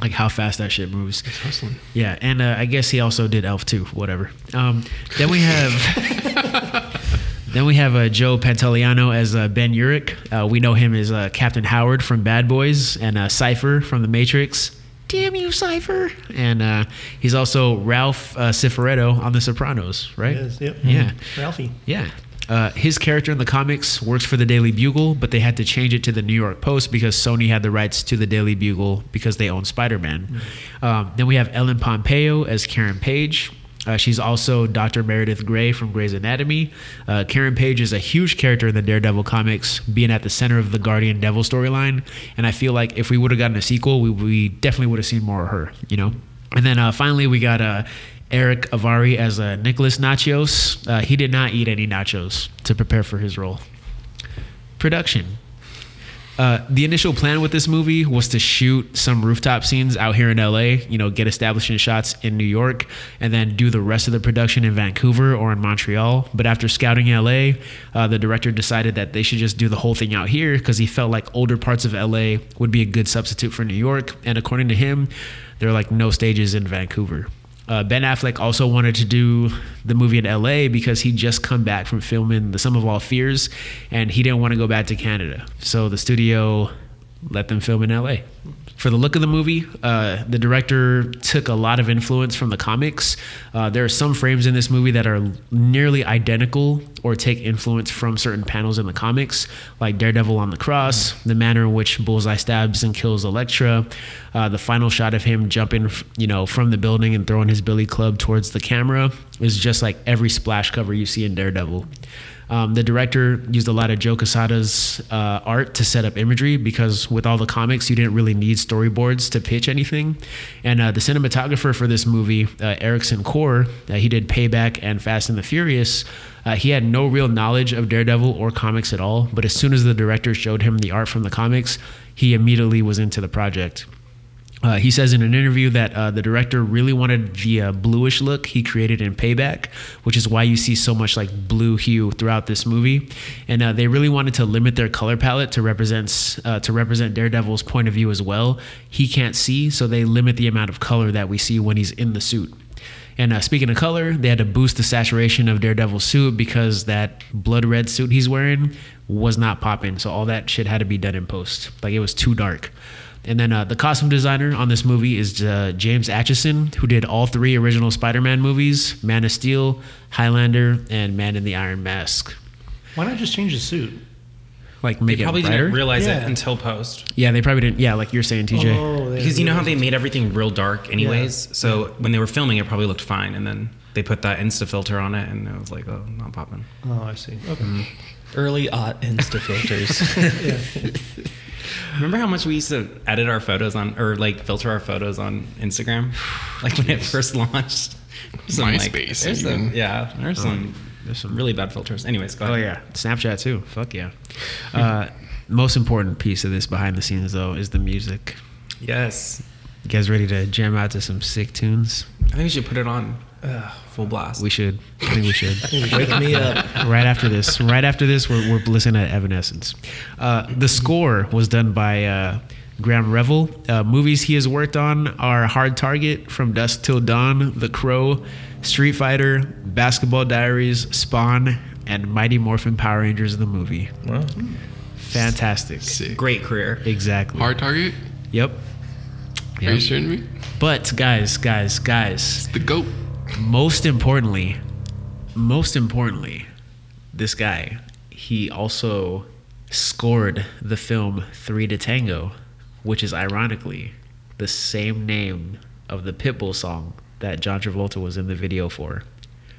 Like how fast that shit moves. Hustling. Yeah, and uh, I guess he also did Elf too. Whatever. Um, then we have then we have uh, Joe Pantoliano as uh, Ben Urich. Uh, we know him as uh, Captain Howard from Bad Boys and uh, Cypher from The Matrix. Damn you, Cypher! And uh, he's also Ralph uh, Cifaretto on The Sopranos, right? Yes, yep. Yeah. Ralphie. Yeah. Uh, his character in the comics works for the Daily Bugle, but they had to change it to the New York Post because Sony had the rights to the Daily Bugle because they own Spider Man. Um, then we have Ellen Pompeo as Karen Page. Uh, she's also Dr. Meredith Grey from Grey's Anatomy. Uh, Karen Page is a huge character in the Daredevil comics, being at the center of the Guardian Devil storyline. And I feel like if we would have gotten a sequel, we, we definitely would have seen more of her, you know? And then uh, finally, we got uh, Erick Avari as uh, Nicholas Natchios. Uh, he did not eat any nachos to prepare for his role. Production. Uh, the initial plan with this movie was to shoot some rooftop scenes out here in LA, you know, get establishing shots in New York, and then do the rest of the production in Vancouver or in Montreal. But after scouting LA, uh, the director decided that they should just do the whole thing out here because he felt like older parts of LA would be a good substitute for New York. And according to him, there are like no stages in Vancouver. Uh, ben Affleck also wanted to do the movie in LA because he'd just come back from filming The Sum of All Fears and he didn't want to go back to Canada. So the studio let them film in LA. For the look of the movie, uh, the director took a lot of influence from the comics. Uh, there are some frames in this movie that are nearly identical or take influence from certain panels in the comics, like Daredevil on the cross, the manner in which Bullseye stabs and kills Elektra, uh, the final shot of him jumping, you know, from the building and throwing his billy club towards the camera is just like every splash cover you see in Daredevil. Um, the director used a lot of Joe Quesada's uh, art to set up imagery because with all the comics, you didn't really need storyboards to pitch anything. And uh, the cinematographer for this movie, uh, Ericson Core, uh, he did Payback and Fast and the Furious. Uh, he had no real knowledge of Daredevil or comics at all, but as soon as the director showed him the art from the comics, he immediately was into the project. Uh, he says in an interview that uh, the director really wanted the uh, bluish look he created in Payback, which is why you see so much like blue hue throughout this movie, and uh, they really wanted to limit their color palette to represent uh, to represent Daredevil's point of view as well. He can't see, so they limit the amount of color that we see when he's in the suit. And uh, speaking of color, they had to boost the saturation of Daredevil's suit because that blood red suit he's wearing was not popping. So all that shit had to be done in post. Like it was too dark. And then uh, the costume designer on this movie is uh, James Acheson, who did all three original Spider-Man movies: Man of Steel, Highlander, and Man in the Iron Mask. Why not just change the suit? Like make They it probably brighter. didn't realize Yeah. it until post. yeah, they probably didn't. Yeah, like you're saying, TJ. Oh, Because you know how they made everything real dark anyways? So when they were filming, it probably looked fine. And then they put that Insta filter on it and it was like, oh, not popping. Oh, I see. Okay. Mm-hmm. Early ot Insta filters. Remember how much we used to edit our photos on, or like filter our photos on Instagram? Like when it first launched? Some, like- MySpace there's some, yeah, there's some, there's some really bad filters. Anyways, go Oh yeah, Snapchat too. Fuck yeah. Uh, most important piece of this behind the scenes though is the music. Yes. You guys ready to jam out to some sick tunes? I think we should put it on uh, full blast. We should. I think we should. Wake me up. right after this, right after this, we're, we're listening to Evanescence. Uh, the score was done by uh, Graeme Revell. Uh, movies he has worked on are Hard Target, From Dusk Till Dawn, The Crow, Street Fighter, Basketball Diaries, Spawn, and Mighty Morphin Power Rangers the movie. Well, Fantastic. Sick. Great career. Exactly. Hard target. Yep. Are you Yep. shitting me? But guys, guys, guys, The goat. Most importantly, most importantly, this guy, he also scored the film Three to Tango, which is ironically the same name of the Pitbull song that John Travolta was in the video for.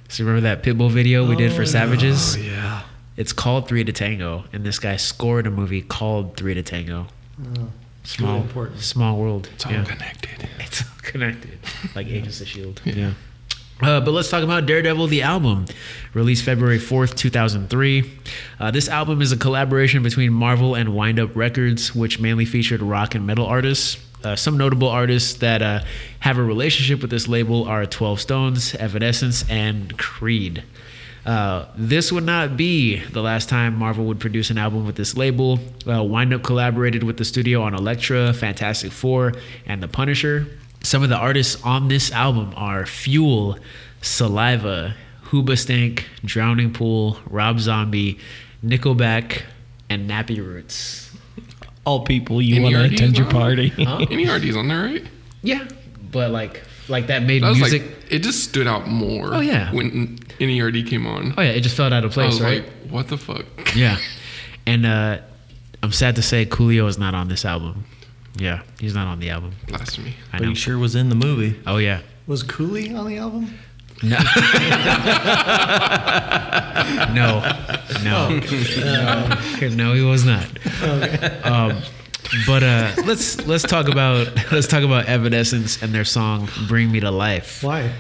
So remember that Pitbull video we did for oh, Savages? yeah. It's called Three to Tango, and this guy scored a movie called Three to Tango. Oh, Small, really important. small world. It's all yeah. connected. It's all connected, like Agents of Shield. Yeah. Uh, but let's talk about Daredevil, the album, released February 4th, 2003. Uh, this album is a collaboration between Marvel and Wind Up Records, which mainly featured rock and metal artists. Uh, some notable artists that uh, have a relationship with this label are 12 Stones, Evanescence, and Creed. Uh, this would not be the last time Marvel would produce an album with this label. Uh, Wind Up collaborated with the studio on Elektra, Fantastic Four, and The Punisher. Some of the artists on this album are Fuel, Saliva, Hoobastank, Drowning Pool, Rob Zombie, Nickelback, and Nappy Roots. All people you want to attend your Rob? party. Huh? Any RDs on there, right? Yeah, but like like that made That was music. like it just stood out more. Oh, yeah. when NERD came on. oh yeah, it just felt out of I place, was right? like, what the fuck? Yeah. And uh, I'm sad to say Coolio is not on this album. Yeah, he's not on the album. Blasphemy. I But know. he sure was in the movie. Oh yeah. Was Cooley on the album? No. no. No. No. No, he was not. Um, but uh, let's let's talk about let's talk about Evanescence and their song "Bring Me to Life." Why?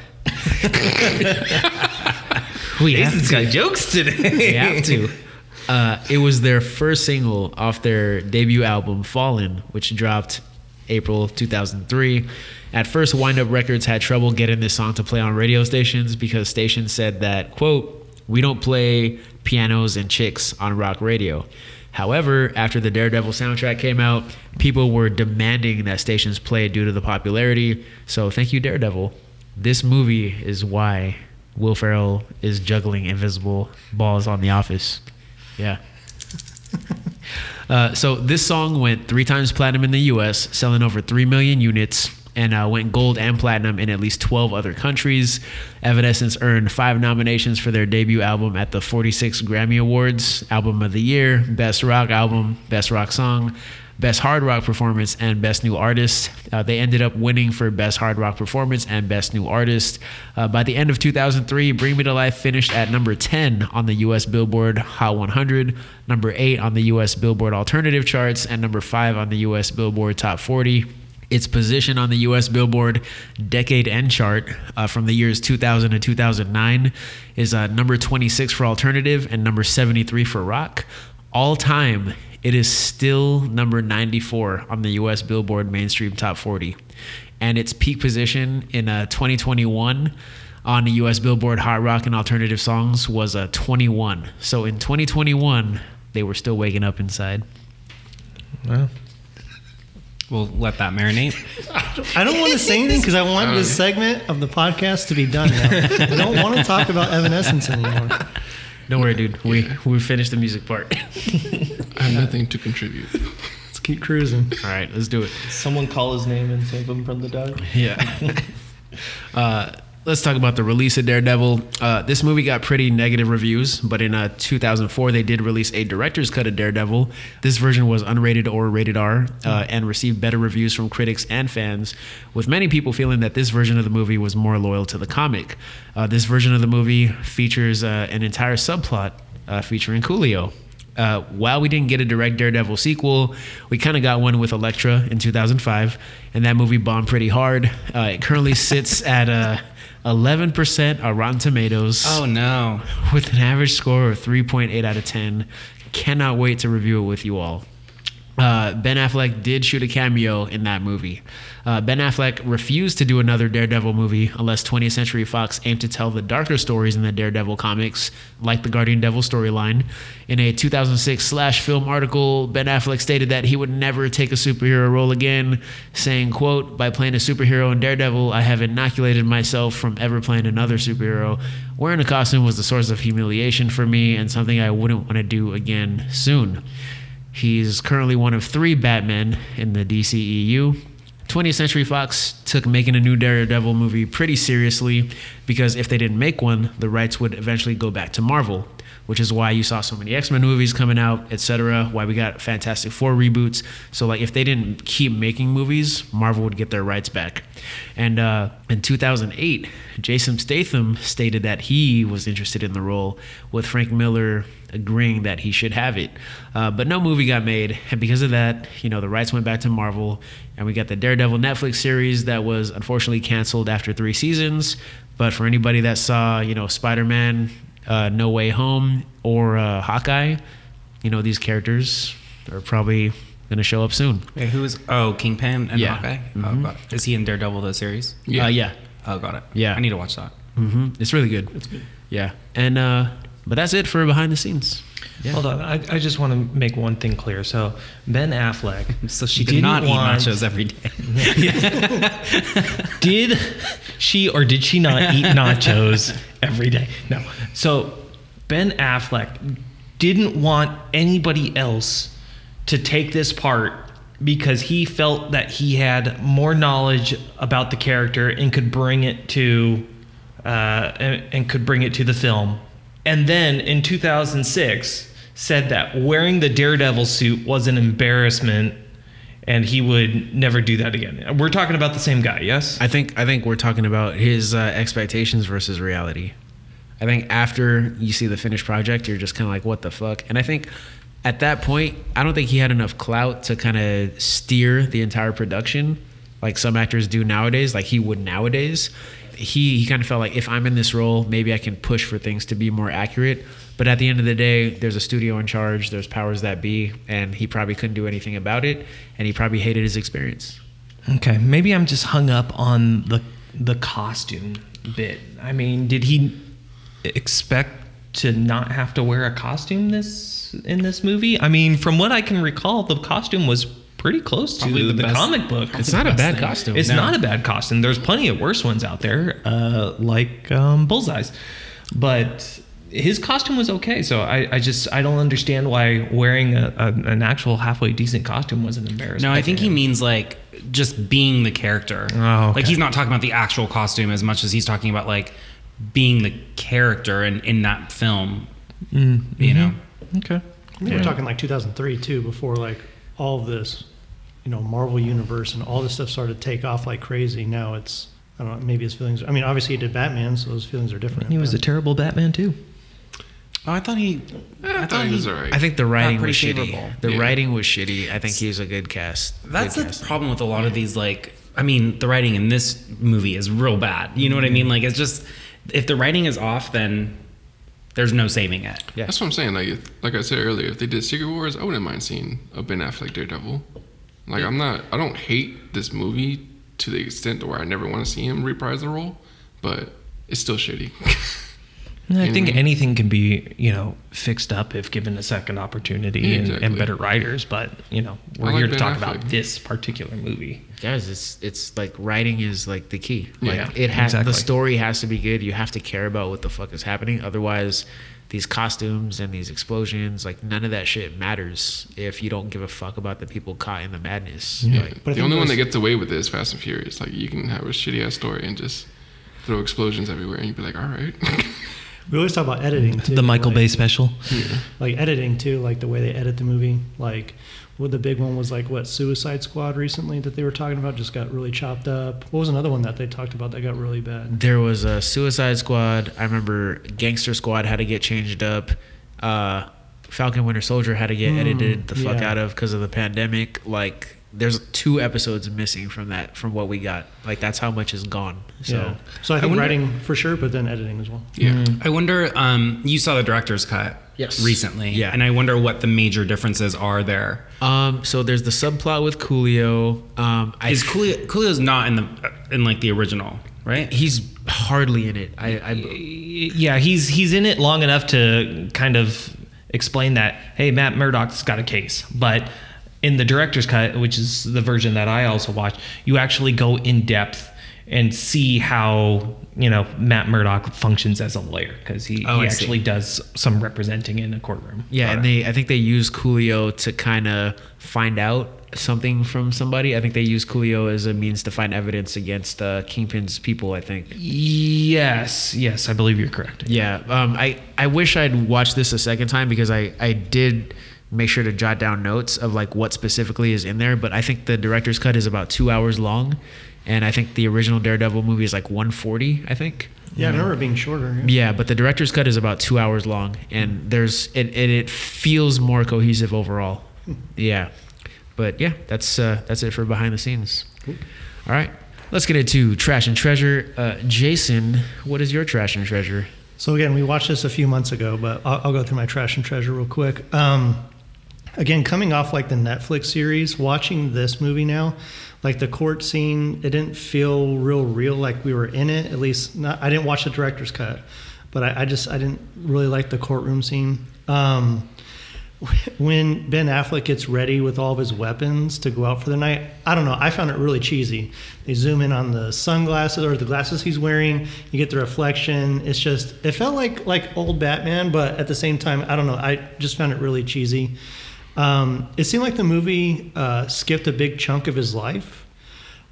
We have Jason's to. got jokes today. We have to. Uh, it was their first single off their debut album, Fallen, which dropped April 2003. At first, Wind Up Records had trouble getting this song to play on radio stations because stations said that, quote, we don't play pianos and chicks on rock radio. However, after the Daredevil soundtrack came out, people were demanding that stations play due to the popularity. So thank you, Daredevil. This movie is why Will Ferrell is juggling invisible balls on The Office. Yeah. Uh, so this song went three times platinum in the U.S., selling over three million units, and uh, went gold and platinum in at least 12 other countries. Evanescence earned five nominations for their debut album at the 46 Grammy Awards: Album of the Year, Best Rock Album, Best Rock Song. Best Hard Rock Performance and Best New Artist. Uh, they ended up winning for Best Hard Rock Performance and Best New Artist. Uh, by the end of 2003, Bring Me to Life finished at number 10 on the US Billboard Hot 100, number 8 on the US Billboard Alternative charts, and number 5 on the US Billboard Top 40. Its position on the US Billboard Decade End chart uh, from the years 2000 to 2009 is uh, number 26 for alternative and number 73 for rock. All time, it is still number 94 on the US Billboard Mainstream Top 40. And its peak position in uh, 2021 on the US Billboard Hot Rock and Alternative Songs was uh, 21. So in 2021, they were still waking up inside. Well, We'll let that marinate. I don't want to say anything because I want this segment of the podcast to be done now. I don't want to talk about Evanescence anymore. Don't worry, dude. We we finished the music part. I have nothing to contribute. Let's keep cruising. All right, let's do it. someone call his name and save him from the dog. Yeah. uh, let's talk about the release of Daredevil. Uh, this movie got pretty negative reviews, but in uh, 2004 they did release a director's cut of Daredevil. This version was unrated or rated R uh, and received better reviews from critics and fans, with many people feeling that this version of the movie was more loyal to the comic. Uh, this version of the movie features uh, an entire subplot uh, featuring Coolio. Uh, while we didn't get a direct Daredevil sequel, we kind of got one with Elektra in 2005, and that movie bombed pretty hard. Uh, it currently sits at uh, 11% on Rotten Tomatoes Oh no. with an average score of 3.8 out of 10. Cannot wait to review it with you all. Uh, ben Affleck did shoot a cameo in that movie. Uh, ben Affleck refused to do another Daredevil movie unless 20th Century Fox aimed to tell the darker stories in the Daredevil comics, like the Guardian Devil storyline. In a 2006 Slash film article, Ben Affleck stated that he would never take a superhero role again, saying, "quote By playing a superhero in Daredevil, I have inoculated myself from ever playing another superhero. Wearing a costume was the source of humiliation for me and something I wouldn't want to do again soon." He's currently one of three Batmen in the DCEU. 20th Century Fox took making a new Daredevil movie pretty seriously because if they didn't make one, the rights would eventually go back to Marvel, which is why you saw so many X-Men movies coming out, etc. Why we got Fantastic Four reboots. So like if they didn't keep making movies, Marvel would get their rights back. And uh, in 2008, Jason Statham stated that he was interested in the role, with Frank Miller agreeing that he should have it. Uh, but no movie got made, and because of that, you know, the rights went back to Marvel, and we got the Daredevil Netflix series that was unfortunately canceled after three seasons. But for anybody that saw, you know, Spider-Man, uh, No Way Home, or uh, Hawkeye, you know, these characters are probably gonna show up soon. Wait, who is? Oh, Kingpin and Yeah. Hawkeye. Oh, got it. Is he in Daredevil the series? Yeah, uh, yeah, Oh, got it. Yeah. I need to watch that. hmm it's really good. It's good. Yeah, and uh, but that's it for behind the scenes. Yeah. Hold on, I, I just want to make one thing clear. So Ben Affleck, So she did not want- eat nachos every day. Did she or did she not eat nachos every day? No. So Ben Affleck didn't want anybody else to take this part because he felt that he had more knowledge about the character and could bring it to uh, and, and could bring it to the film. And then in 2006 said that wearing the Daredevil suit was an embarrassment and he would never do that again. We're talking about the same guy, yes? I think I think we're talking about his uh, expectations versus reality. I think after you see the finished project, you're just kind of like, what the fuck? And I think at that point, I don't think he had enough clout to kind of steer the entire production like some actors do nowadays, like he would nowadays. He he kind of felt like if I'm in this role, maybe I can push for things to be more accurate. But at the end of the day, there's a studio in charge, there's powers that be, and he probably couldn't do anything about it, and he probably hated his experience. Okay, maybe I'm just hung up on the the costume bit. I mean, did he expect to not have to wear a costume this in this movie? I mean, from what I can recall, the costume was pretty close to the, the best- comic book. It's not a bad thing. costume. It's No. not a bad costume. There's plenty of worse ones out there, uh, like um, Bullseye's, but his costume was okay. So I, I just I don't understand why wearing a, a, an actual halfway decent costume was an embarrassment. No, I think he means like just being the character. Oh, okay. Like he's not talking about the actual costume as much as he's talking about like being the character in, in that film. Mm-hmm. You know? okay. I think We're talking like 2003 too, before like all of this, you know, Marvel universe and all this stuff started to take off like crazy. Now it's I don't know, maybe his feelings. I mean, obviously he did Batman, so those feelings are different. He was a terrible Batman too. Oh, I thought he. I thought he was alright. I think the writing was pretty shitty. favorable. The Yeah. writing was shitty. I think he's a good cast. That's good the casting. problem with a lot of these. Like, I mean, the writing in this movie is real bad. You know what I mean? Like, it's just if the writing is off, then there's no saving it. Yeah. That's what I'm saying. Like, like I said earlier, if they did Secret Wars, I wouldn't mind seeing a Ben Affleck Daredevil. Like, I'm not. I don't hate this movie to the extent to where I never want to see him reprise the role, but it's still shitty. I You think know? anything can be, you know, fixed up if given a second opportunity Yeah, and, and better writers. But you know, we're like here to Ben talk Affleck. about this particular movie. guys it's it's like writing is like the key like Yeah, it has exactly. the story has to be good you have to care about what the fuck is happening otherwise these costumes and these explosions like none of that shit matters if you don't give a fuck about the people caught in the madness Yeah. like But the think only one that gets away with it is Fast and Furious. Like, you can have a shitty ass story and just throw explosions everywhere, and you'd be like, all right. We always talk about editing too. The Michael like, Bay special. like editing too, like the way they edit the movie. Like, what the big one was like what Suicide Squad recently that they were talking about just got really chopped up. What was another one that they talked about that got really bad? there was a suicide squad i remember gangster squad had to get changed up uh falcon winter soldier had to get Mm, edited the fuck yeah. out of because of the pandemic like there's two episodes missing from that from what we got like that's how much is gone so yeah. So I think wonder- writing for sure, but then editing as well. yeah. I wonder. Um, you saw the director's cut. Yes. Recently. Yeah. And I wonder what the major differences are there. Um, so there's the subplot with Coolio. Um, I Is Coolio, Coolio's not in the in like the original, right? he's hardly in it. I, I Yeah, he's he's in it long enough to kind of explain that. Hey, Matt Murdock's got a case, but in the director's cut, which is the version that I also watched, you actually go in depth and see how you know Matt Murdock functions as a lawyer because he, Oh, he see. actually does some representing in a courtroom. yeah, and they I think they use Coolio to kind of find out something from somebody. I think they use Coolio as a means to find evidence against uh, Kingpin's people. I think. yes, yes, I believe you're correct. Yeah. Um, I I wish I'd watched this a second time because I I did make sure to jot down notes of like what specifically is in there. But I think the director's cut is about two hours long, and I think the original Daredevil movie is like 140. I think. Yeah, I remember it being shorter. Yeah, but the director's cut is about two hours long, and there's it it, it feels more cohesive overall. Yeah, but yeah, that's uh, that's it for behind the scenes. All right, let's get into trash and treasure. Uh, Jason, what is your trash and treasure? So again, we watched this a few months ago, but I'll, I'll go through my trash and treasure real quick. Um, again, coming off like the Netflix series, watching this movie now, like the court scene, it didn't feel real real, like we were in it. At least, not. I didn't watch the director's cut, but I, I just I didn't really like the courtroom scene. Um, when Ben Affleck gets ready with all of his weapons to go out for the night, I don't know. I found it really cheesy. They zoom in on the sunglasses or the glasses he's wearing. You get the reflection. It's just it felt like like old Batman, but at the same time, I don't know. I just found it really cheesy. Um, it seemed like the movie uh, skipped a big chunk of his life.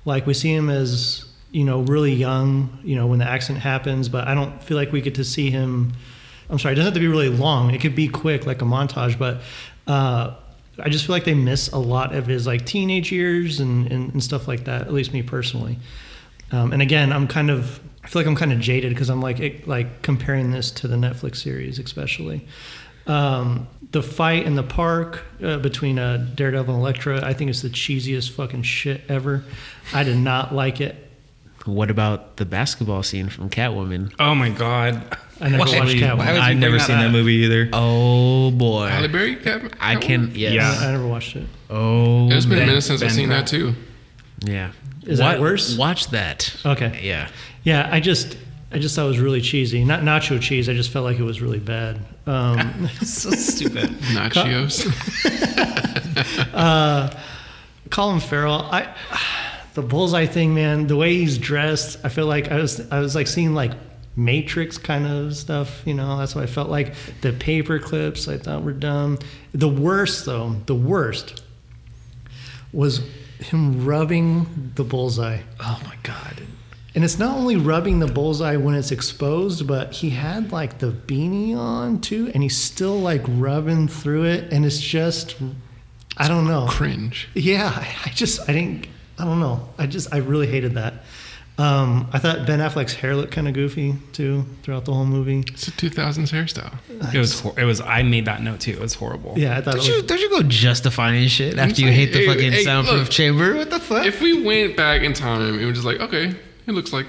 Like we see him as you know really young, you know when the accident happens, but I don't feel like we get to see him. I'm sorry, it doesn't have to be really long. It could be quick, like a montage, but uh, I just feel like they miss a lot of his like teenage years and, and, and stuff like that. At least me personally. Um, and again, I'm kind of I feel like I'm kind of jaded because I'm like it, like comparing this to the Netflix series, especially. Um, the fight in the park uh, between uh, Daredevil and Elektra, I think it's the cheesiest fucking shit ever. I did not like it. What about the basketball scene from Catwoman? Oh my god. I never Why- watched Catwoman. why would you I've never bring seen that up? movie either. Oh boy, Halle Berry, Cat- I can. Catwoman? Yes. Yeah. I never watched it. Oh, It's been a minute since I've Ben seen that too. yeah. Is that worse? Watch that. Okay. Yeah. Yeah, I just I just thought it was really cheesy. Not nacho cheese. I just felt like it was really bad. Um, so stupid. Nachos. Colin Farrell, I the bullseye thing, man. The way he's dressed, I feel like I was I was like seeing like Matrix kind of stuff. You know, that's what I felt like. The paper clips I thought were dumb. The worst though, the worst was him rubbing the bullseye. Oh my god. And it's not only rubbing the bullseye when it's exposed, but he had like the beanie on too, and he's still like rubbing through it, and it's just, I don't know. Cringe. Yeah, I, I just, I didn't, I don't know. I just, I really hated that. Um, I thought Ben Affleck's hair looked kind of goofy too throughout the whole movie. It's a 2000s hairstyle. It was. hor- It was. I made that note too. It was horrible. Yeah, I thought Don't it you was, don't you go justifying shit after you hate the hey, fucking hey, soundproof look. chamber? What the fuck? If we went back in time, it was just like, okay, it looks like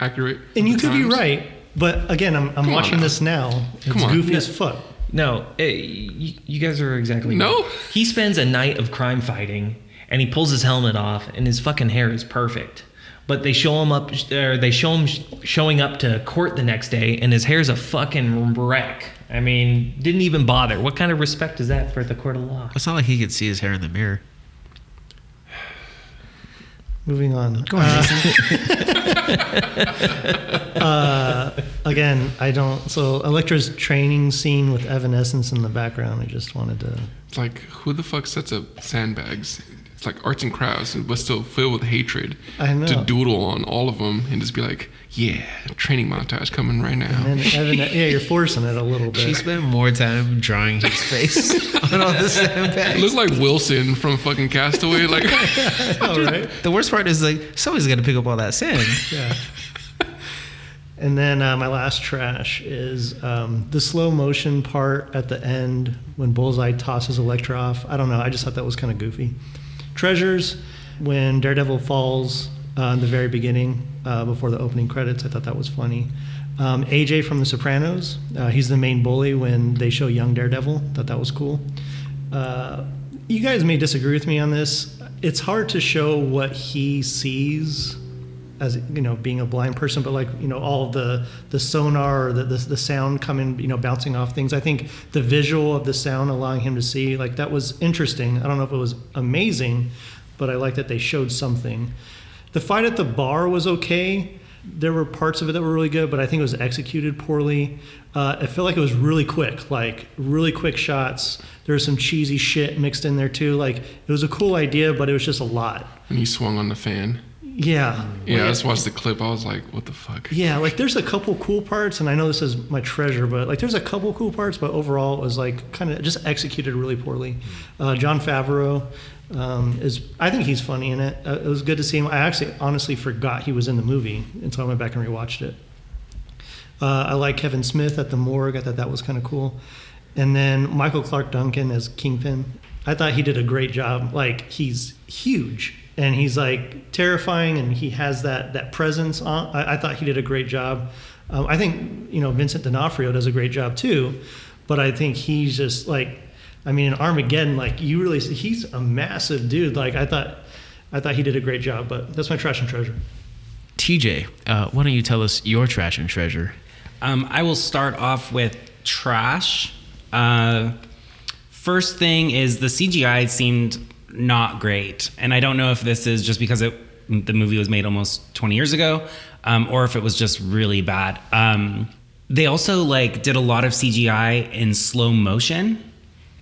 accurate. and you at the could be right, but again, I'm, I'm Come on watching now. this now. It's Come on. goofy as fuck. No, eh, you, you guys are exactly No? right. He spends a night of crime fighting, and he pulls his helmet off, and his fucking hair is perfect. But they show him up, or they show him sh- showing up to court the next day, and his hair's a fucking wreck. I mean, didn't even bother. What kind of respect is that for the court of law? it's not like he could see his hair in the mirror. Moving on. Go uh, again, I don't. So Elektra's training scene with Evanescence in the background. I just wanted to. It's like, who the fuck sets up sandbags? It's like arts and crafts, but still filled with hatred. I know. To doodle on all of them and just be like, yeah, training montage coming right now. And Evan, yeah, you're forcing it a little bit. She spent more time drawing his face on all the It sandbags. looks like Wilson from fucking Castaway. Like, all right. The worst part is like somebody's gonna pick up all that sand. Yeah. And then uh, my last trash is um, the slow motion part at the end when Bullseye tosses Elektra off. I don't know. I just thought that was kind of goofy. Treasures when Daredevil falls uh, in the very beginning uh, before the opening credits. I thought that was funny. Um, AJ from The Sopranos. Uh, he's the main bully when they show young Daredevil. Thought that was cool. Uh, you guys may disagree with me on this. It's hard to show what he sees as you know being a blind person but like you know all the the sonar or the, the the sound coming you know bouncing off things. I think the visual of the sound allowing him to see like that was interesting. I don't know if it was amazing but i like that they showed something. The fight at the bar was okay. There were parts of it that were really good but i think it was executed poorly. Uh, it felt like it was really quick like really quick shots. There was some cheesy shit mixed in there too. Like it was a cool idea but it was just a lot. And he swung on the fan. Yeah Yeah, I just watched the clip. I was like, what the fuck? yeah, like there's a couple cool parts, and I know this is my treasure, but like there's a couple cool parts, but overall it was like kind of just executed really poorly. Uh, Jon Favreau um, is, I think he's funny in it. Uh, it was good to see him. I actually honestly forgot he was in the movie, so I went back and rewatched it. Uh, I like Kevin Smith at the morgue. I thought that was kind of cool. And then Michael Clarke Duncan as Kingpin. I thought he did a great job. Like he's huge and he's like terrifying, and he has that that presence. On. I, I thought he did a great job. Um, I think you know Vincent D'Onofrio does a great job too, but I think he's just like, I mean, in Armageddon, like you really, he's a massive dude. Like I thought, I thought he did a great job. But that's my trash and treasure. TJ, uh, why don't you tell us your trash and treasure? Um, I will start off with trash. Uh, first thing is the CGI seemed not great, and I don't know if this is just because it the movie was made almost 20 years ago, um, or if it was just really bad. Um, they also like did a lot of CGI in slow motion,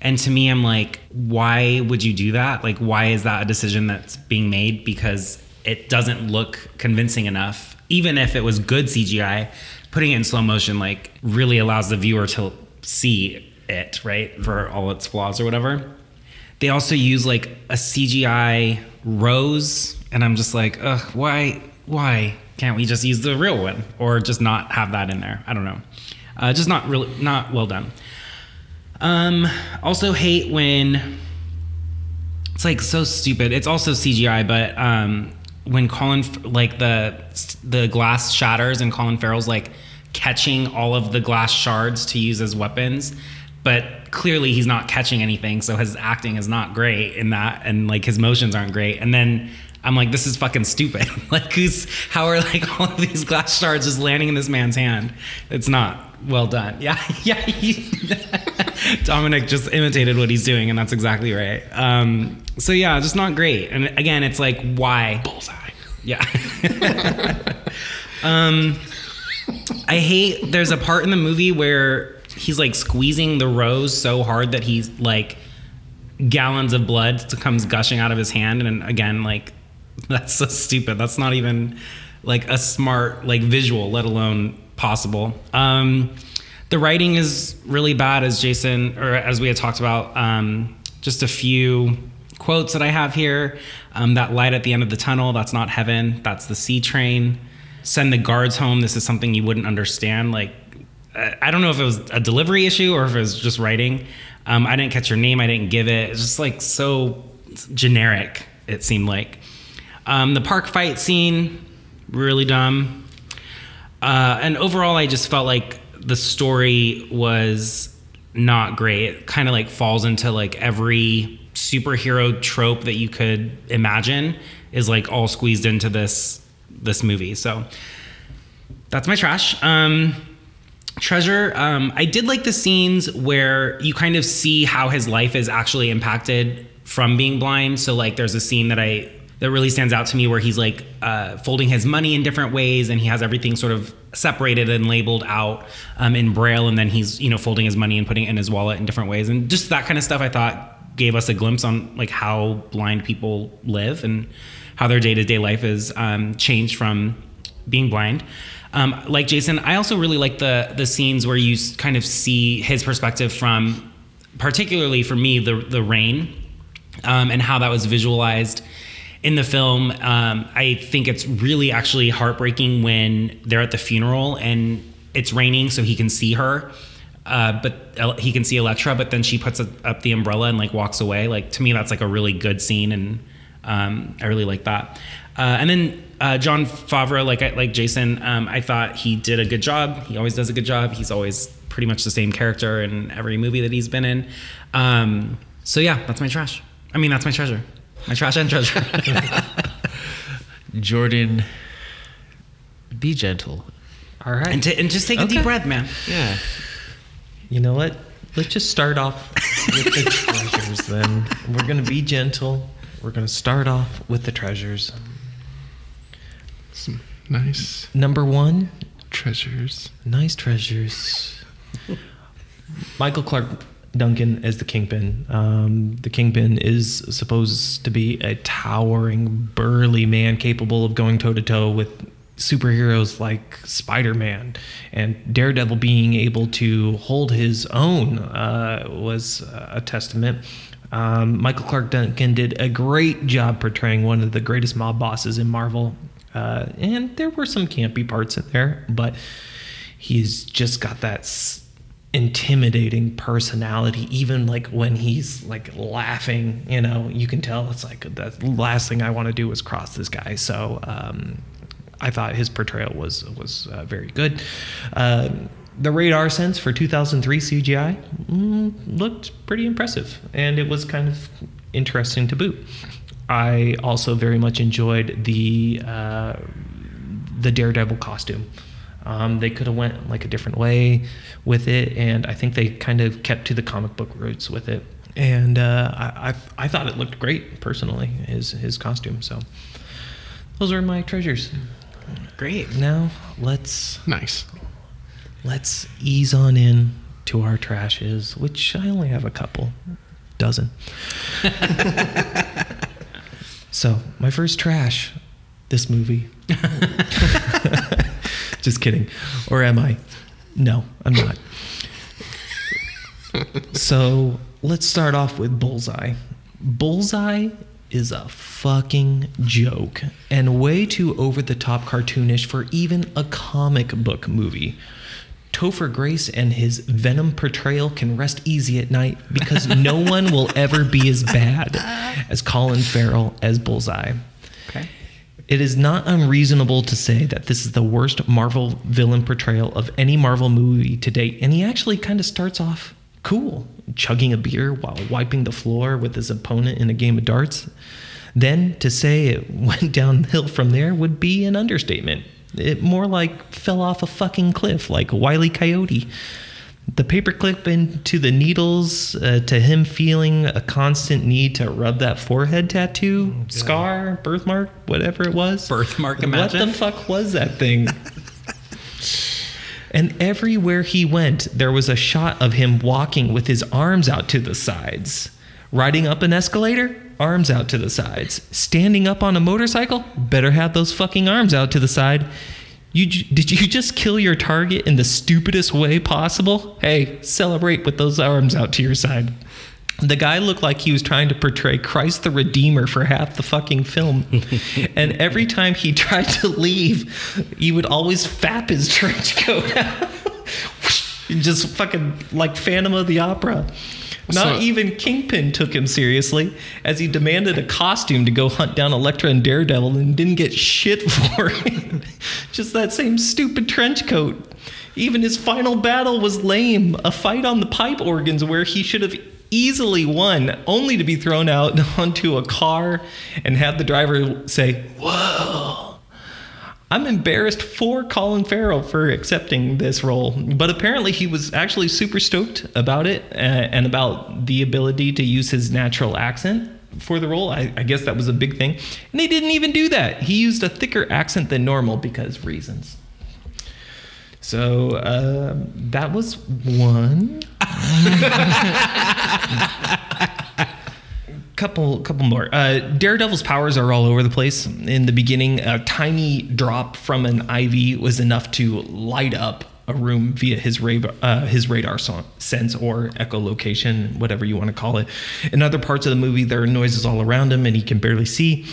And to me, I'm like, why would you do that? Like, why is that a decision that's being made? Because it doesn't look convincing enough. Even if it was good CGI, putting it in slow motion like really allows the viewer to see it, right? For all its flaws or whatever. They also use like a CGI rose, and I'm just like, ugh, why? Why can't we just use the real one or just not have that in there? I don't know. Uh, just not really, not well done. Um, also hate when it's like so stupid. It's also CGI, but um, when Colin like the the glass shatters and Colin Farrell's like catching all of the glass shards to use as weapons, but clearly he's not catching anything, so his acting is not great in that, and like his motions aren't great. And then I'm like, this is fucking stupid. like, who's how are like all of these glass shards just landing in this man's hand? It's not well done. Yeah, yeah. He, Dominic just imitated what he's doing, and that's exactly right. Um, so yeah, just not great. And again, it's like, why? Bullseye. Yeah. um, I hate. There's a part in the movie where he's like squeezing the rose so hard that he's like gallons of blood comes gushing out of his hand, and again, like that's so stupid. That's not even like a smart like visual, let alone possible. Um, the writing is really bad, as Jason or as we had talked about. Um, just a few quotes that I have here. Um, that light at the end of the tunnel, that's not heaven, that's the C train. Send the guards home. This is something you wouldn't understand. Like, I don't know if it was a delivery issue or if it was just writing. Um, I didn't catch your name. I didn't give it. It's just like so generic. It seemed like um, the park fight scene really dumb. Uh, and overall, I just felt like the story was not great. It kind of like falls into like every superhero trope that you could imagine is like all squeezed into this this movie. So that's my trash. Um, treasure. Um, I did like the scenes where you kind of see how his life is actually impacted from being blind. So like, there's a scene that I that really stands out to me where he's like uh, folding his money in different ways and he has everything sort of separated and labeled out um, in braille and then he's you know folding his money and putting it in his wallet in different ways and just that kind of stuff i thought gave us a glimpse on like how blind people live and how their day-to-day life is um, changed from being blind um, like jason i also really like the the scenes where you kind of see his perspective from particularly for me the the rain um, and how that was visualized in the film, um, I think it's really actually heartbreaking when they're at the funeral and it's raining, so he can see her, uh, but he can see Elektra, but then she puts up the umbrella and like walks away. Like to me, that's like a really good scene, and um, I really like that. Uh, and then uh, Jon Favreau, like like Jason, um, I thought he did a good job. He always does a good job. He's always pretty much the same character in every movie that he's been in. Um, so yeah, that's my trash. I mean, that's my treasure. My trash and treasure. Jordan, be gentle. All right. And, t- and just take a Okay. deep breath, man. Yeah. You know what? Let's just start off with the treasures then. We're going to be gentle. We're going to start off with the treasures. Nice Number one, treasures. nice treasures. Michael Clarke Duncan as the Kingpin. Um, the Kingpin is supposed to be a towering, burly man capable of going toe to toe with superheroes like Spider Man and Daredevil being able to hold his own uh, was a testament. Um, Michael Clarke Duncan did a great job portraying one of the greatest mob bosses in Marvel. Uh, and there were some campy parts in there, but he's just got that intimidating personality even like when he's like laughing you know? You can tell it's like the last thing i want to do is cross this guy. So um, i thought his portrayal was was uh, very good. Uh, the radar sense for 2003 cgi mm, looked pretty impressive and it was kind of interesting to boot i also very much enjoyed the uh, the daredevil costume um, they could have went like a different way with it, and I think they kind of kept to the comic book roots with it. And uh, I, I I thought it looked great personally his his costume. So those are my treasures. Great. Now let's Nice. let's ease on in to our trashes, which I only have a couple, dozen. so, my first trash, this movie. Just kidding. Or am I? No, I'm not. so, let's start off with Bullseye. Bullseye is a fucking joke and way too over the top cartoonish for even a comic book movie. Topher Grace and his Venom portrayal can rest easy at night because no one will ever be as bad as Colin Farrell as Bullseye. Okay. It is not unreasonable to say that this is the worst Marvel villain portrayal of any Marvel movie to date, and he actually kind of starts off cool, chugging a beer while wiping the floor with his opponent in a game of darts. Then to say it went downhill from there would be an understatement. It more like fell off a fucking cliff, like Wile E. Coyote. The paperclip into the needles, uh, to him feeling a constant need to rub that forehead tattoo, scar, birthmark, whatever it was. Birthmark, imagine. What the fuck was that thing? And everywhere he went, there was a shot of him walking with his arms out to the sides. Riding up an escalator, arms out to the sides. Standing up on a motorcycle, better have those fucking arms out to the side. You did you just kill your target in the stupidest way possible? Hey, celebrate with those arms out to your side. The guy looked like he was trying to portray Christ the Redeemer for half the fucking film. and every time he tried to leave, he would always fap his trench coat out. Just fucking like Phantom of the Opera. Not So- even Kingpin took him seriously, as he demanded a costume to go hunt down Elektra and Daredevil and didn't get shit for it. Just that same stupid trench coat. Even his final battle was lame a fight on the pipe organs where he should have easily won, only to be thrown out onto a car and have the driver say, Whoa. I'm embarrassed for Colin Farrell for accepting this role, but apparently he was actually super stoked about it uh, and about the ability to use his natural accent for the role. I, I guess that was a big thing. And he didn't even do that. He used a thicker accent than normal because reasons. So uh, that was one. couple couple more uh, daredevil's powers are all over the place in the beginning a tiny drop from an iv was enough to light up a room via his radar, uh, his radar sense or echolocation, whatever you want to call it. In other parts of the movie, there are noises all around him, and he can barely see.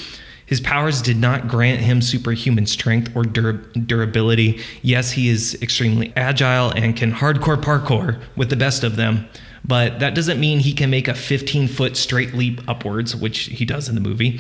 His powers did not grant him superhuman strength or dur- durability. Yes, he is extremely agile and can hardcore parkour with the best of them, but that doesn't mean he can make a 15 foot straight leap upwards, which he does in the movie.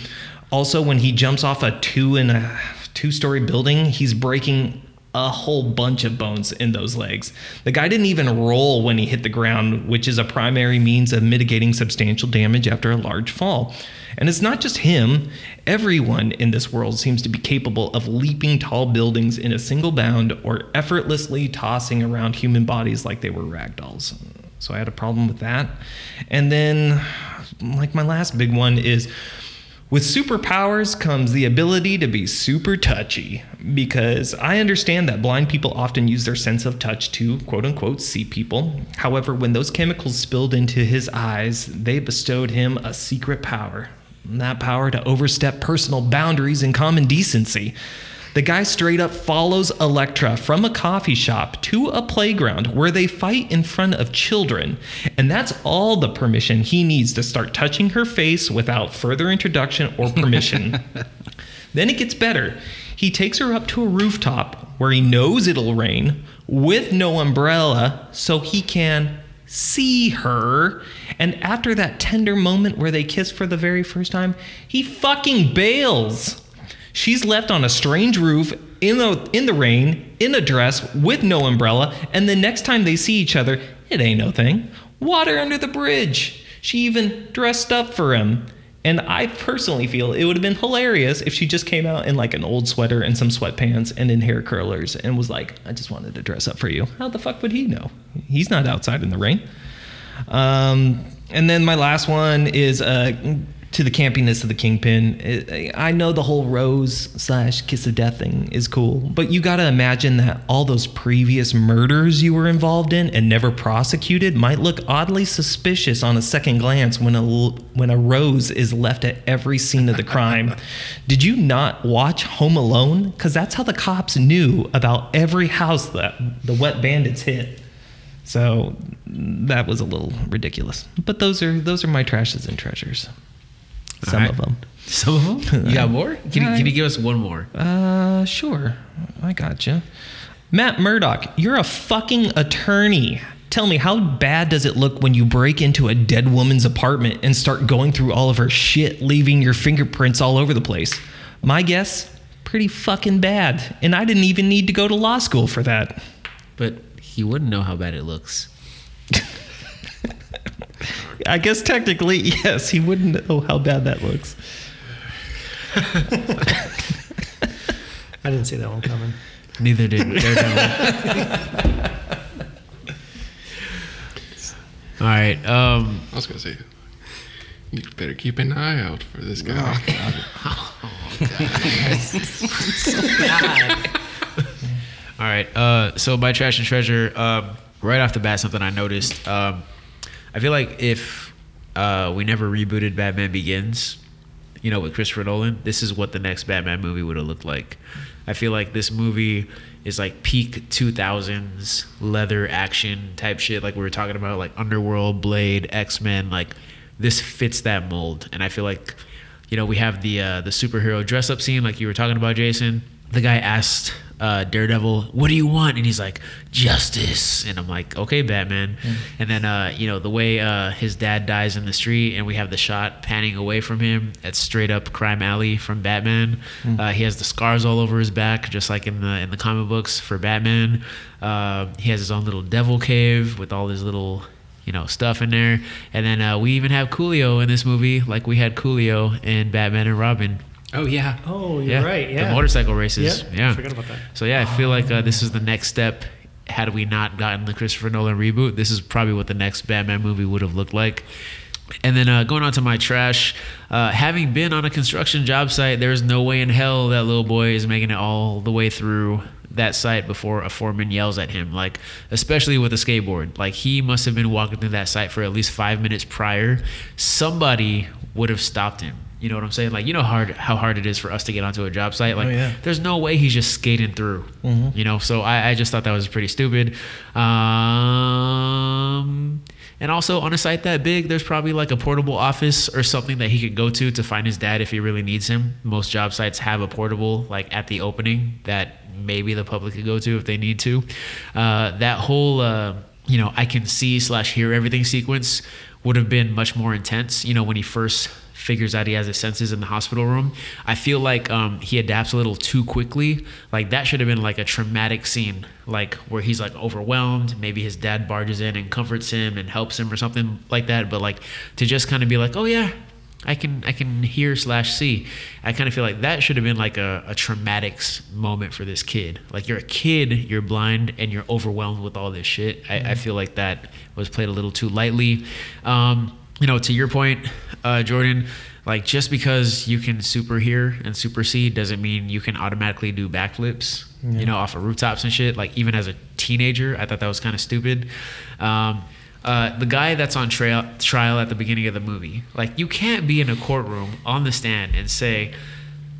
Also, when he jumps off a two and a two story building, he's breaking a whole bunch of bones in those legs. The guy didn't even roll when he hit the ground, which is a primary means of mitigating substantial damage after a large fall. And it's not just him, everyone in this world seems to be capable of leaping tall buildings in a single bound or effortlessly tossing around human bodies like they were rag dolls. So I had a problem with that. And then, like, my last big one is with superpowers comes the ability to be super touchy because I understand that blind people often use their sense of touch to quote unquote see people. However, when those chemicals spilled into his eyes, they bestowed him a secret power. That power to overstep personal boundaries and common decency. The guy straight up follows Elektra from a coffee shop to a playground where they fight in front of children. And that's all the permission he needs to start touching her face without further introduction or permission. then it gets better. He takes her up to a rooftop where he knows it'll rain with no umbrella so he can see her. And after that tender moment where they kiss for the very first time, he fucking bails. She's left on a strange roof in the in the rain, in a dress with no umbrella, and the next time they see each other, it ain't no thing. Water under the bridge. She even dressed up for him. And I personally feel it would have been hilarious if she just came out in like an old sweater and some sweatpants and in hair curlers and was like, I just wanted to dress up for you. How the fuck would he know? He's not outside in the rain. Um, and then my last one is uh, to the campiness of the Kingpin. It- I know the whole Rose slash Kiss of Death thing is cool, but you got to imagine that all those previous murders you were involved in and never prosecuted might look oddly suspicious on a second glance when a when a rose is left at every scene of the crime. Did you not watch Home Alone? Because that's how the cops knew about every house that the wet bandits hit. So that was a little ridiculous. But those are those are my trashes and treasures. Some right. of them. Some of them. You got more? Can you, can you give us one more? Uh, sure. I gotcha. Matt Murdock, you're a fucking attorney. Tell me, how bad does it look when you break into a dead woman's apartment and start going through all of her shit, leaving your fingerprints all over the place? My guess, pretty fucking bad. And I didn't even need to go to law school for that. But he wouldn't know how bad it looks. I guess technically, yes, he wouldn't know how bad that looks. I didn't see that one coming. Neither did Daredevil. All right. Um, I was gonna say, you better keep an eye out for this guy. All right. Uh, so my trash and treasure, um, right off the bat, something I noticed. Um, I feel like if uh, we never rebooted Batman Begins, you know, with Christopher Nolan, this is what the next Batman movie would have looked like. I feel like this movie is like peak 2000s leather action type shit, like we were talking about, like Underworld, Blade, X Men. Like this fits that mold, and I feel like you know, we have the uh, the superhero dress up scene, like you were talking about, Jason. The guy asked uh, Daredevil, "What do you want?" And he's like, "Justice." And I'm like, "Okay, Batman." And then, uh, you know, the way uh, his dad dies in the street, and we have the shot panning away from him. That's straight up crime alley from Batman. Uh, he has the scars all over his back, just like in the in the comic books for Batman. Uh, he has his own little devil cave with all his little you know stuff in there and then uh, we even have coolio in this movie like we had coolio in batman and robin Oh yeah. Oh, you're right. Yeah. the motorcycle races Yeah, yeah, I forgot about that. so yeah i feel like uh, this is the next step had we not gotten the christopher nolan reboot this is probably what the next batman movie would have looked like and then uh, going on to my trash, uh, having been on a construction job site, there's no way in hell that little boy is making it all the way through that site before a foreman yells at him. Like, especially with a skateboard. Like, he must have been walking through that site for at least five minutes prior. Somebody would have stopped him. You know what I'm saying? Like, you know hard how hard it is for us to get onto a job site. Like, yeah. there's no way he's just skating through. You know, so I, I just thought that was pretty stupid. Um, and also on a site that big, there's probably like a portable office or something that he could go to to find his dad if he really needs him. Most job sites have a portable like at the opening that maybe the public could go to if they need to. Uh, that whole uh, you know I can see slash hear everything sequence would have been much more intense. You know when he first figures out he has his senses in the hospital room. I feel like um, he adapts a little too quickly. Like that should have been like a traumatic scene, like where he's like overwhelmed. Maybe his dad barges in and comforts him and helps him or something like that. But like to just kind of be like, oh yeah, I can I can hear slash see. I kind of feel like that should have been like a, a traumatic moment for this kid. Like you're a kid, you're blind, and you're overwhelmed with all this shit. I, I feel like that was played a little too lightly. Um, you know, to your point, uh, Jordan, like just because you can super hear and super see doesn't mean you can automatically do backflips, you know, off of rooftops and shit. Like even as a teenager, I thought that was kind of stupid. Um, uh, the guy that's on trial, trial at the beginning of the movie, like you can't be in a courtroom on the stand and say,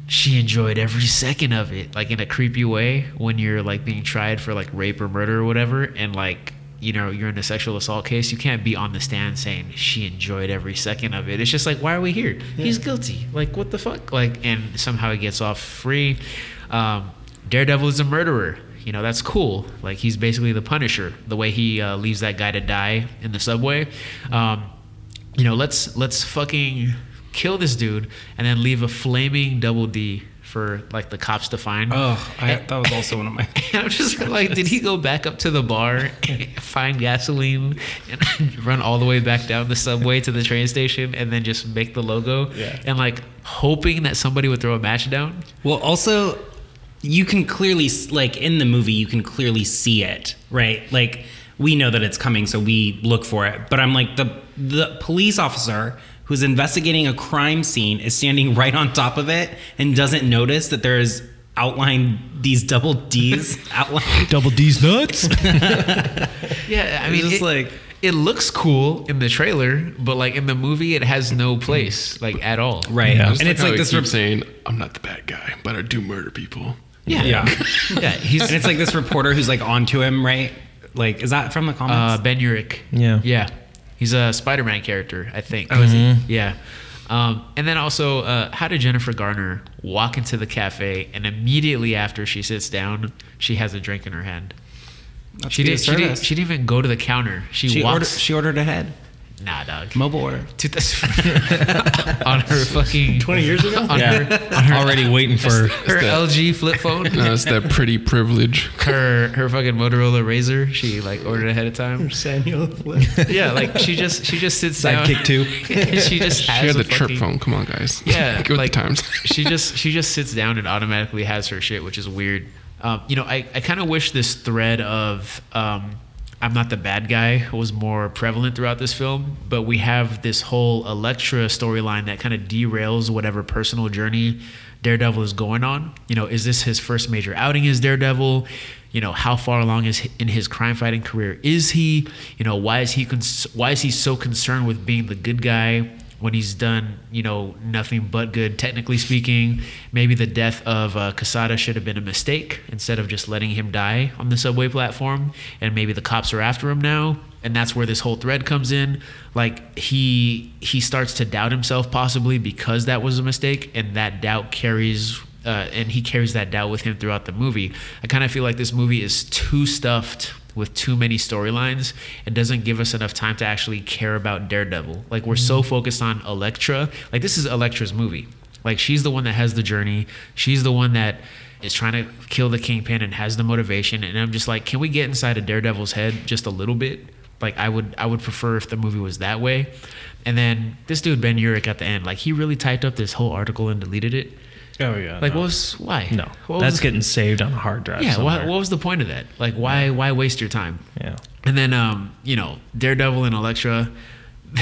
she enjoyed every second of it like in a creepy way when you're like being tried for like rape or murder or whatever and like you know you're in a sexual assault case you can't be on the stand saying she enjoyed every second of it. It's just like why are we here? He's guilty. Like what the fuck? Like and somehow he gets off free. Um, daredevil is a murderer. You know that's cool. Like he's basically the punisher the way he uh, leaves that guy to die in the subway. Um, you know, let's let's fucking kill this dude and then leave a flaming double D for like the cops to find. Oh, I, that was also one of my. And I'm just like, did he go back up to the bar, find gasoline, and run all the way back down the subway to the train station, and then just make the logo? Yeah. And like hoping that somebody would throw a match down. Well, also, you can clearly like in the movie, you can clearly see it, right? Like we know that it's coming, so we look for it. But I'm like the the police officer who's investigating a crime scene is standing right on top of it and doesn't notice that there is outlined these double D's outlined. Double D's nuts. Yeah, I mean, just it, like- it looks cool in the trailer, but like in the movie, it has no place like at all. Right. Yeah. Just And it's like this keeps rep- saying, "I'm not the bad guy, but I do murder people." Yeah, Yeah. yeah. He's and it's like this reporter who's like onto him, right? Like, is that from the uh. Ben Urich. Yeah. yeah. He's a Spider-Man character, I think. Oh, is he? Yeah. Um, and then also, uh, how did Jennifer Garner walk into the cafe and immediately after she sits down, she has a drink in her hand? She did. She did. service. She didn't even go to the counter. She, She ordered. walks. She ordered ahead. Nah, dog. Mobile order. Dude, that's- on her fucking 20 years ago? on Yeah. her on her, Already waiting for. her LG flip phone. No, it's that pretty privilege. her her fucking Motorola Razr. She like ordered ahead of time. Samuel Flip. Yeah, like she just she just sits down. Sidekick two. and she just She has had the trip fucking- phone. Come on, guys. Yeah, Get with like the times. she just she just sits down and automatically has her shit, which is weird. Um, you know, I, I kind of wish this thread of um, I'm not the bad guy was more prevalent throughout this film, but we have this whole Elektra storyline that kind of derails whatever personal journey Daredevil is going on. You know, is this his first major outing as Daredevil? You know, how far along is in his crime fighting career is he? You know, why is he cons- why is he so concerned with being the good guy? When he's done, you know, nothing but good, technically speaking. Maybe the death of uh, Quesada should have been a mistake instead of just letting him die on the subway platform. And maybe the cops are after him now. And that's where this whole thread comes in. Like he he starts to doubt himself possibly because that was a mistake, and that doubt carries. Uh, and he carries that doubt with him throughout the movie. I kind of feel like this movie is too stuffed with too many storylines and doesn't give us enough time to actually care about Daredevil. Like we're so mm-hmm. focused on Elektra. Like this is Elektra's movie. Like she's the one that has the journey. She's the one that is trying to kill the kingpin and has the motivation. And I'm just like, can we get inside of Daredevil's head just a little bit? Like I would I would prefer if the movie was that way. And then this dude Ben Urich at the end, like he really typed up this whole article and deleted it. Oh yeah. Like no. what was why? No, What that's getting saved on a hard drive. yeah. Why, what was the point of that? Like why why waste your time? Yeah. And then, um, you know, Daredevil and Elektra.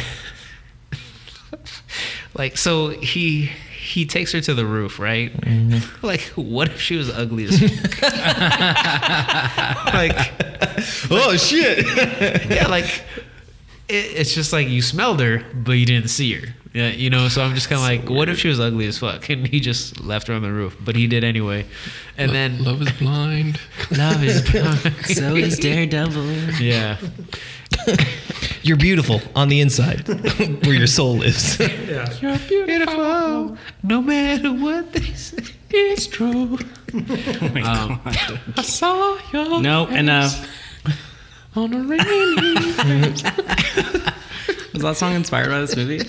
like, so he he takes her to the roof, right? Like, what if she was ugly as fuck? like, Oh shit. yeah, like it, it's just like you smelled her, but you didn't see her. Yeah, you know. So I'm just kind of like, what if she was ugly as fuck? And he just left her on the roof, but he did anyway. And then Love is blind. love is blind. So is Daredevil. yeah. You're beautiful on the inside, where your soul lives. Yeah. You're beautiful, no matter what they say. It's true. Oh my Um, God. I saw your No, enough. on a rainy. Was that song inspired by this movie?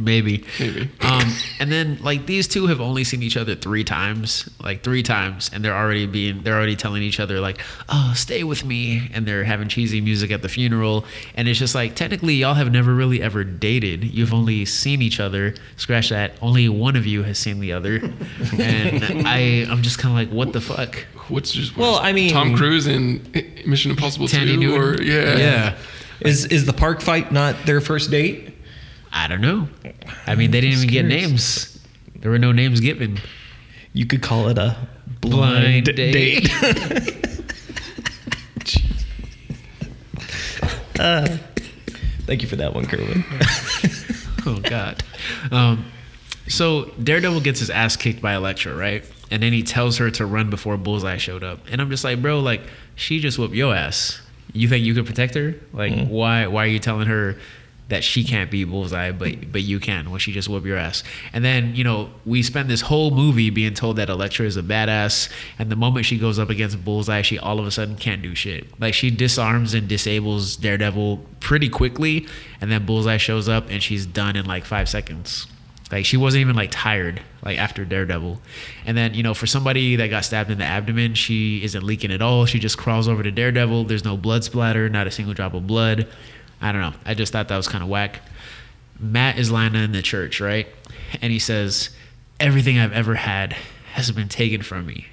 Maybe. Maybe. Um, and then like these two have only seen each other three times, like three times, and they're already being they're already telling each other like, "Oh, stay with me," and they're having cheesy music at the funeral, and it's just like technically y'all have never really ever dated. You've only seen each other. Scratch that. Only one of you has seen the other, and I I'm just kind of like, what the fuck? What's just Well, I mean- Tom Cruise in Mission Impossible Thandie 2 Newton? or yeah. Yeah. is is the park fight not their first date? I don't know. I mean, they didn't even get names. There were no names given. You could call it a Blind blind, date. date. Uh, thank you for that one, Kerwin. oh god um, so daredevil gets his ass kicked by elektra right and then he tells her to run before bullseye showed up and i'm just like bro like she just whooped your ass you think you could protect her like why why are you telling her that she can't be bullseye but but you can when she just whoop your ass. And then you know we spend this whole movie being told that elektra is a badass and the moment she goes up against bullseye she all of a sudden can't do shit. Like she disarms and disables daredevil pretty quickly and then bullseye shows up and she's done in like five seconds. Like she wasn't even like tired like after daredevil. And then you know for somebody that got stabbed in the abdomen she isn't leaking at all. She just crawls over to daredevil. There's no blood splatter not a single drop of blood i don't know i just thought that was kind of whack matt is lying in the church right and he says everything i've ever had has been taken from me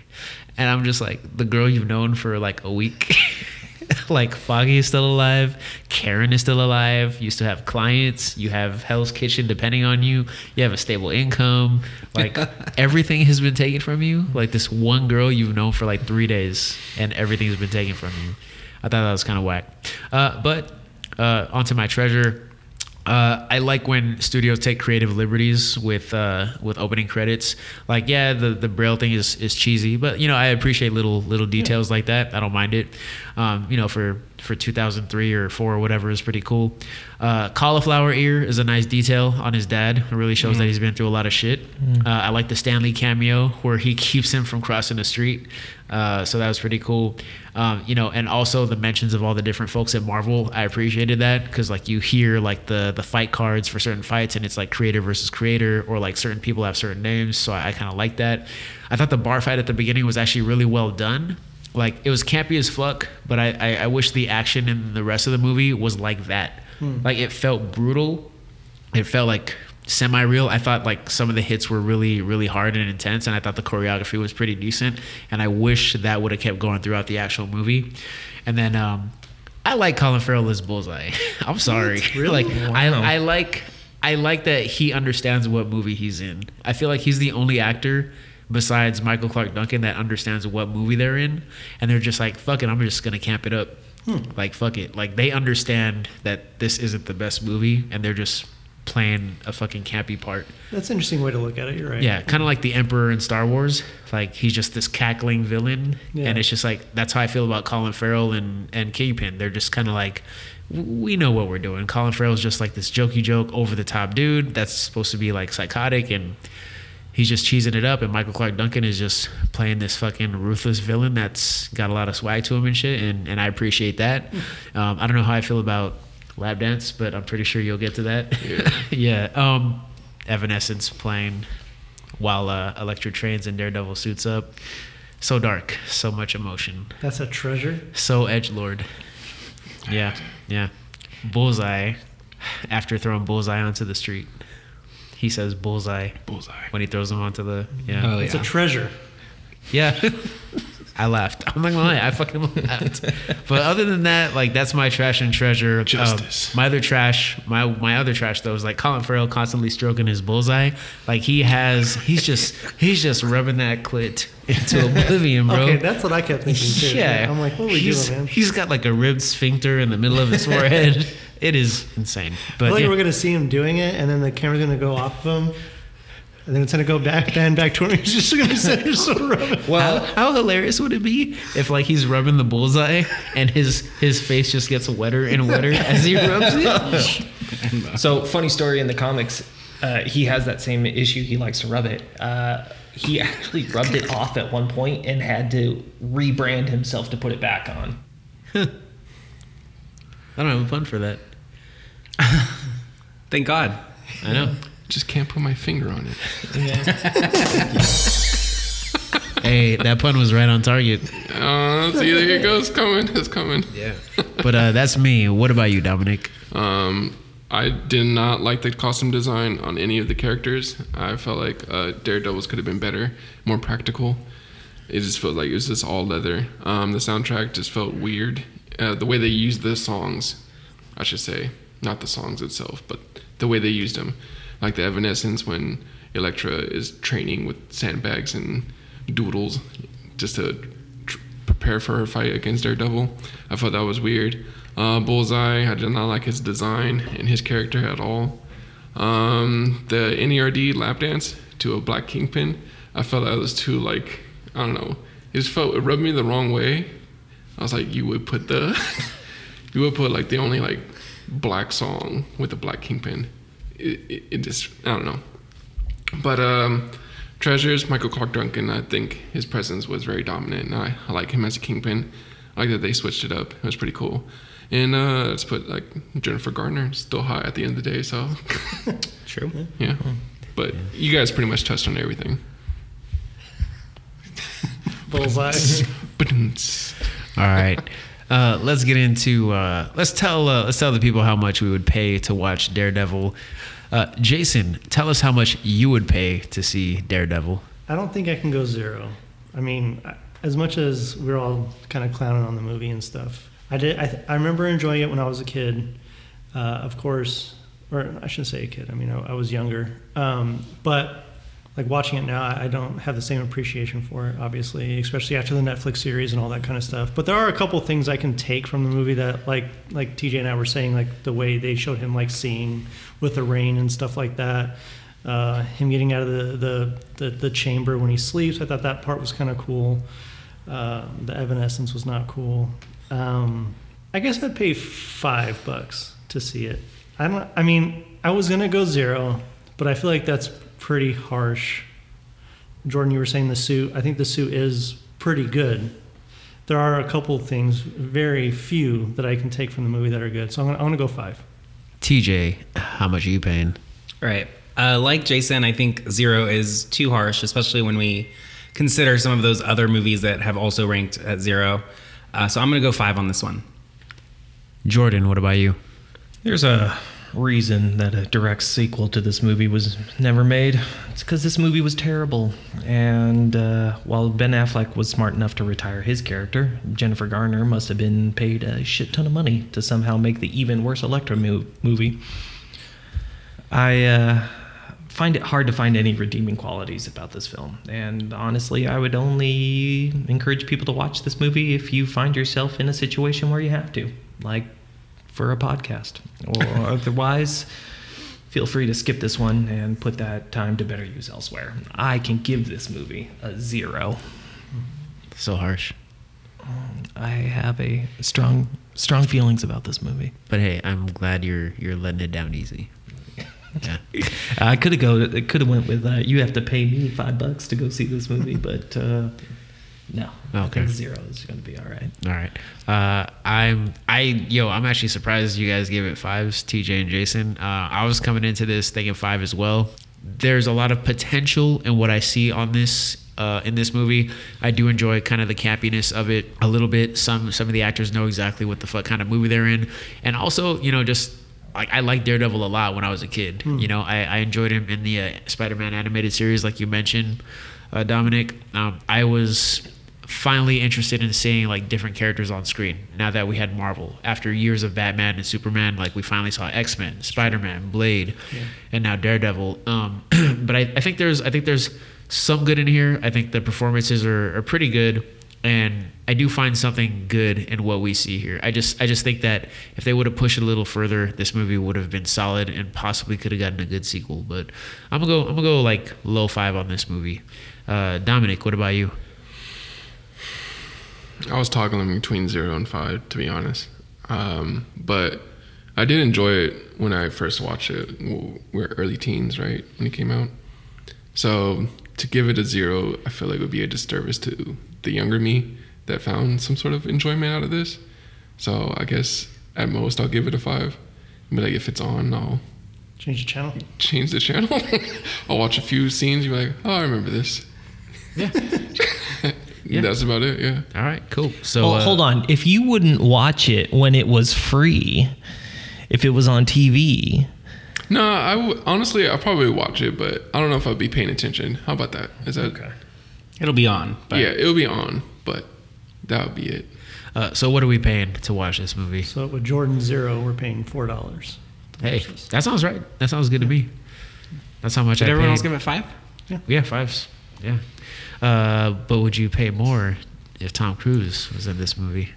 and i'm just like the girl you've known for like a week like Foggy is still alive, Karen is still alive. You still have clients. You have Hell's Kitchen depending on you. You have a stable income. Like everything has been taken from you. Like this one girl you've known for like three days, and everything's been taken from you. I thought that was kind of whack. Uh, but uh, onto my treasure. Uh, I like when studios take creative liberties with uh, with opening credits. Like, yeah, the the braille thing is, is cheesy, but you know I appreciate little little details like that. I don't mind it. Um, you know, for for 2003 or four or whatever is pretty cool. Uh, cauliflower ear is a nice detail on his dad. It really shows that he's been through a lot of shit. Uh, I like the Stan Lee cameo where he keeps him from crossing the street. Uh, so that was pretty cool. Um, you know, and also the mentions of all the different folks at Marvel. I appreciated that because like you hear like the the fight cards for certain fights, and it's like creator versus creator, or like certain people have certain names. So I, I kind of like that. I thought the bar fight at the beginning was actually really well done. Like it was campy as fuck, but I, I, I wish the action in the rest of the movie was like that. Like it felt brutal. It felt like semi-real. I thought like some of the hits were really, really hard and intense, and I thought the choreography was pretty decent. And I wish that would have kept going throughout the actual movie. And then um, I like Colin Farrell as Bullseye. I'm sorry, Really? like I, I like I like that he understands what movie he's in. I feel like he's the only actor besides Michael Clarke Duncan that understands what movie they're in, and they're just like, "Fuck it, I'm just gonna camp it up." Like fuck it, like they understand that this isn't the best movie, and they're just playing a fucking campy part. That's an interesting way to look at it. You're right. Yeah, kind of like the Emperor in Star Wars. Like he's just this cackling villain, Yeah. and it's just like that's how I feel about Colin Farrell and and Kingpin. They're just kind of like, we know what we're doing. Colin Farrell's just like this jokey joke, over the top dude that's supposed to be like psychotic, and he's just cheesing it up. And Michael Clarke Duncan is just playing this fucking ruthless villain that's got a lot of swag to him and shit, and and I appreciate that. Um, I don't know how I feel about lap dance, but I'm pretty sure you'll get to that. Yeah. yeah. Um, Evanescence playing while uh, Elektra trains and Daredevil suits up. So dark, so much emotion, That's a treasure. so edge lord. Yeah, yeah. Bullseye. After throwing Bullseye onto the street, he says Bullseye Bullseye. when he throws him onto the yeah. Oh, It's yeah. a treasure. Yeah. I laughed. I'm not gonna lie, I fucking laughed. But other than that, like that's my trash and treasure. Um, Justice. my other trash, my my other trash though is like Colin Farrell constantly stroking his bullseye. Like he has, he's just he's just rubbing that clit into oblivion, bro. Okay, that's what I kept thinking too. yeah, I'm like, what are we he's, doing, man? He's got like a ribbed sphincter in the middle of his forehead. it is insane. I But feel like yeah. we're gonna see him doing it, and then the camera's gonna go off of him, and then it's gonna go back, pan back to him. He's just gonna sit there so rubbing. how, how hilarious would it be if like he's rubbing the bullseye and his his face just gets wetter and wetter as he rubs it? So, funny story in the comics, uh, he has that same issue. He likes to rub it. Uh, he actually rubbed it off at one point and had to rebrand himself to put it back on. I don't have a pun for that. Thank God. I know. Just can't put my finger on it. hey, that pun was right on target. Uh, see, there it goes. Coming. It's coming. Yeah. But uh, that's me. What about you, Dominic? Um, I did not like the costume design on any of the characters. I felt like uh, Daredevil's could have been better, more practical. It just felt like it was just all leather. Um, the soundtrack just felt weird. Uh, the way they used the songs, I should say, not the songs itself, but the way they used them, like the Evanescence when Elektra is training with sandbags and doodles, just to tr- prepare for her fight against Daredevil. I thought that was weird. Uh, Bullseye, I did not like his design and his character at all. Um, the NERD lap dance to a black kingpin, I felt that was too like I don't know. It just felt it rubbed me the wrong way. I was like, you would put the, you would put like the only like black song with the black kingpin. It, it, it just I don't know. But um, treasures Michael Clarke Duncan. I think his presence was very dominant. And I, I like him as a kingpin. I like that they switched it up. It was pretty cool. And uh, let's put like Jennifer Garner still hot at the end of the day. So True. yeah. But you guys pretty much touched on everything. Bullseye. All right. Uh, let's get into. Uh, let's tell. Uh, let's tell the people how much we would pay to watch Daredevil. Uh, Jason, tell us how much you would pay to see Daredevil. I don't think I can go zero. I mean, as much as we are all kind of clowning on the movie and stuff, I did. I, th- I remember enjoying it when I was a kid. Uh, of course, or I shouldn't say a kid. I mean, I, I was younger. Um, but like watching it now, I don't have the same appreciation for it. Obviously, especially after the Netflix series and all that kind of stuff. But there are a couple things I can take from the movie that, like, like TJ and I were saying, like the way they showed him like seeing with the rain and stuff like that. Uh, him getting out of the, the, the, the chamber when he sleeps. I thought that part was kind of cool. Uh, the evanescence was not cool. Um, I guess I'd pay five bucks to see it. I don't. I mean, I was gonna go zero, but I feel like that's pretty harsh. Jordan, you were saying the suit. I think the suit is pretty good. There are a couple things, very few, that I can take from the movie that are good. So I'm gonna, I'm gonna go five. TJ, how much are you paying? Right. Uh, like Jason, I think zero is too harsh, especially when we consider some of those other movies that have also ranked at zero. Uh, so I'm going to go five on this one. Jordan, what about you? There's a reason that a direct sequel to this movie was never made. It's because this movie was terrible. And uh, while Ben Affleck was smart enough to retire his character, Jennifer Garner must have been paid a shit ton of money to somehow make the even worse Elektra mo- movie. I uh, find it hard to find any redeeming qualities about this film. And honestly, I would only encourage people to watch this movie if you find yourself in a situation where you have to, like for a podcast. Or otherwise, feel free to skip this one and put that time to better use elsewhere. I can give this movie a zero. So harsh. I have a strong, strong feelings about this movie. But hey, I'm glad you're you're letting it down easy. Yeah. I could have go. It could have went with uh, you have to pay me five bucks to go see this movie, but uh, no. Okay. zero is going to be all right. All right. Uh, I'm I yo I'm actually surprised you guys gave it fives, TJ and Jason. Uh, I was coming into this thinking five as well. There's a lot of potential in what I see on this uh, in this movie. I do enjoy kind of the campiness of it a little bit. Some some of the actors know exactly what the fuck kind of movie they're in, and also you know just like I liked Daredevil a lot when I was a kid. You know I, I enjoyed him in the uh, Spider-Man animated series, like you mentioned, uh, Dominic. Um, I was finally interested in seeing like different characters on screen now that we had Marvel. After years of Batman and Superman, like we finally saw X Men, Spider Man, Blade, and now Daredevil. Um, but I, I think there's I think there's some good in here. I think the performances are, are pretty good. And I do find something good in what we see here. I just I just think that if they would have pushed it a little further, this movie would have been solid and possibly could have gotten a good sequel. But I'm gonna go I'm gonna go like low five on this movie. Uh, Dominic, what about you? I was toggling between zero and five, to be honest. Um, but I did enjoy it when I first watched it. W- We're early teens, right, when it came out. So to give it a zero, I feel like it would be a disservice to the younger me that found some sort of enjoyment out of this. So I guess at most I'll give it a five. But like if it's on, I'll Change the channel. change the channel. I'll watch a few scenes. You're like, oh, I remember this. Yeah. Yeah. That's about it. Yeah. All right, cool. So Well, uh, hold on. If you wouldn't watch it when it was free, if it was on TV, No, I w- honestly, I'll probably watch it, but I don't know if I'd be paying attention. How about that? Is that okay? It'll be on. But Yeah, it'll be on, but that would be it. Uh, so what are we paying to watch this movie? So with Jordan zero, we're paying four dollars. Hey, that sounds right. That sounds good to me. That's how much Did I everyone paid. else give it five? Yeah, fives. Yeah. Uh, but would you pay more if Tom Cruise was in this movie?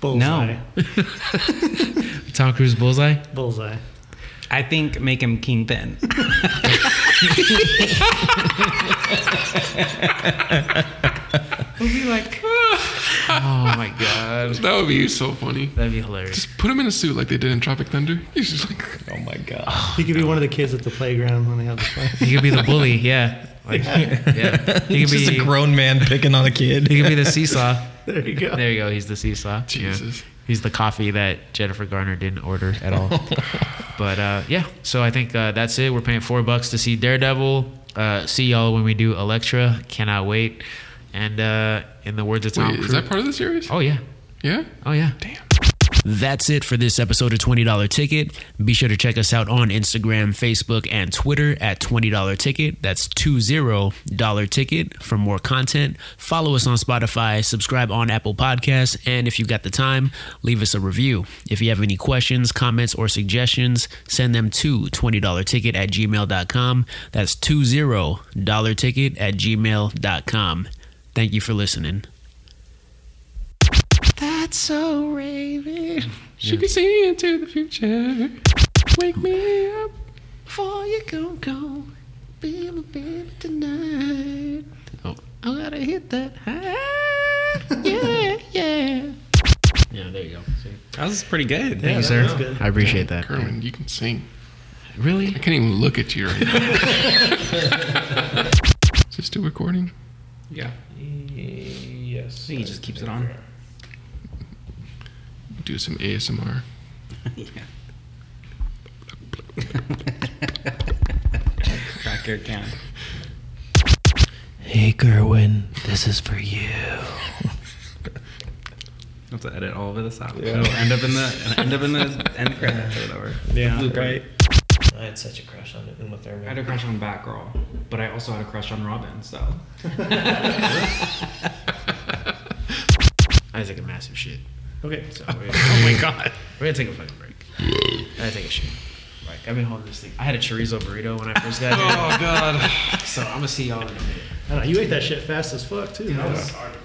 Bullseye. Tom Cruise Bullseye? Bullseye. I think make him Kingpin. We'll be like, oh my god, That would be so funny. that'd be hilarious. Just put him in a suit like they did in Tropic Thunder. He's just like, oh my god. He could be one of the kids at the playground when they have the fight. He could be the bully. Yeah. Like, yeah. He could Just be. a grown man picking on a kid. He could be the seesaw. There you go. There you go. He's the seesaw. Yeah. Jesus. He's the coffee that Jennifer Garner didn't order at all. but uh, yeah, so I think uh, that's it. We're paying four bucks to see Daredevil. Uh, see y'all when we do Elektra. Cannot wait. And uh, in the words of Tom wait, Cruise, is that part of the series? oh yeah, Yeah. oh yeah. Damn. That's it for this episode of $20 Ticket. Be sure to check us out on Instagram, Facebook, and Twitter at $20 Ticket. That's $20 Ticket for more content. Follow us on Spotify, subscribe on Apple Podcasts, and if you've got the time, leave us a review. If you have any questions, comments, or suggestions, send them to $20ticket at gmail.com. That's $20ticket at gmail.com. Thank you for listening. That's so Raven. She can see into the future. Wake me up. Before you go, go, be my baby tonight. Oh, I gotta hit that high. Yeah, yeah. Yeah, there you go. See? That was pretty good. Yeah, you, that sir. good. I appreciate that. Kerwin, you can sing. Really? I can't even look at you right now. Is this still recording? Yeah. Yes. He just keeps it on. Do some ASMR. Crack your can. Hey, Gerwin, this is for you. Have to edit all of this out. It'll end up in the end up in the end credits or whatever. Blooper. I had such a crush on Uma Thurman. I had a crush on Batgirl, but I also had a crush on Robin. So I take a massive shit. Okay. So oh, we're gonna, oh my god. we're gonna take a fucking break. I gotta take a shit. Like I've been holding this thing. I had a chorizo burrito when I first got here. Oh god. So I'm gonna see y'all in a minute. I don't know, you ate that shit fast as fuck too. I man. was starving.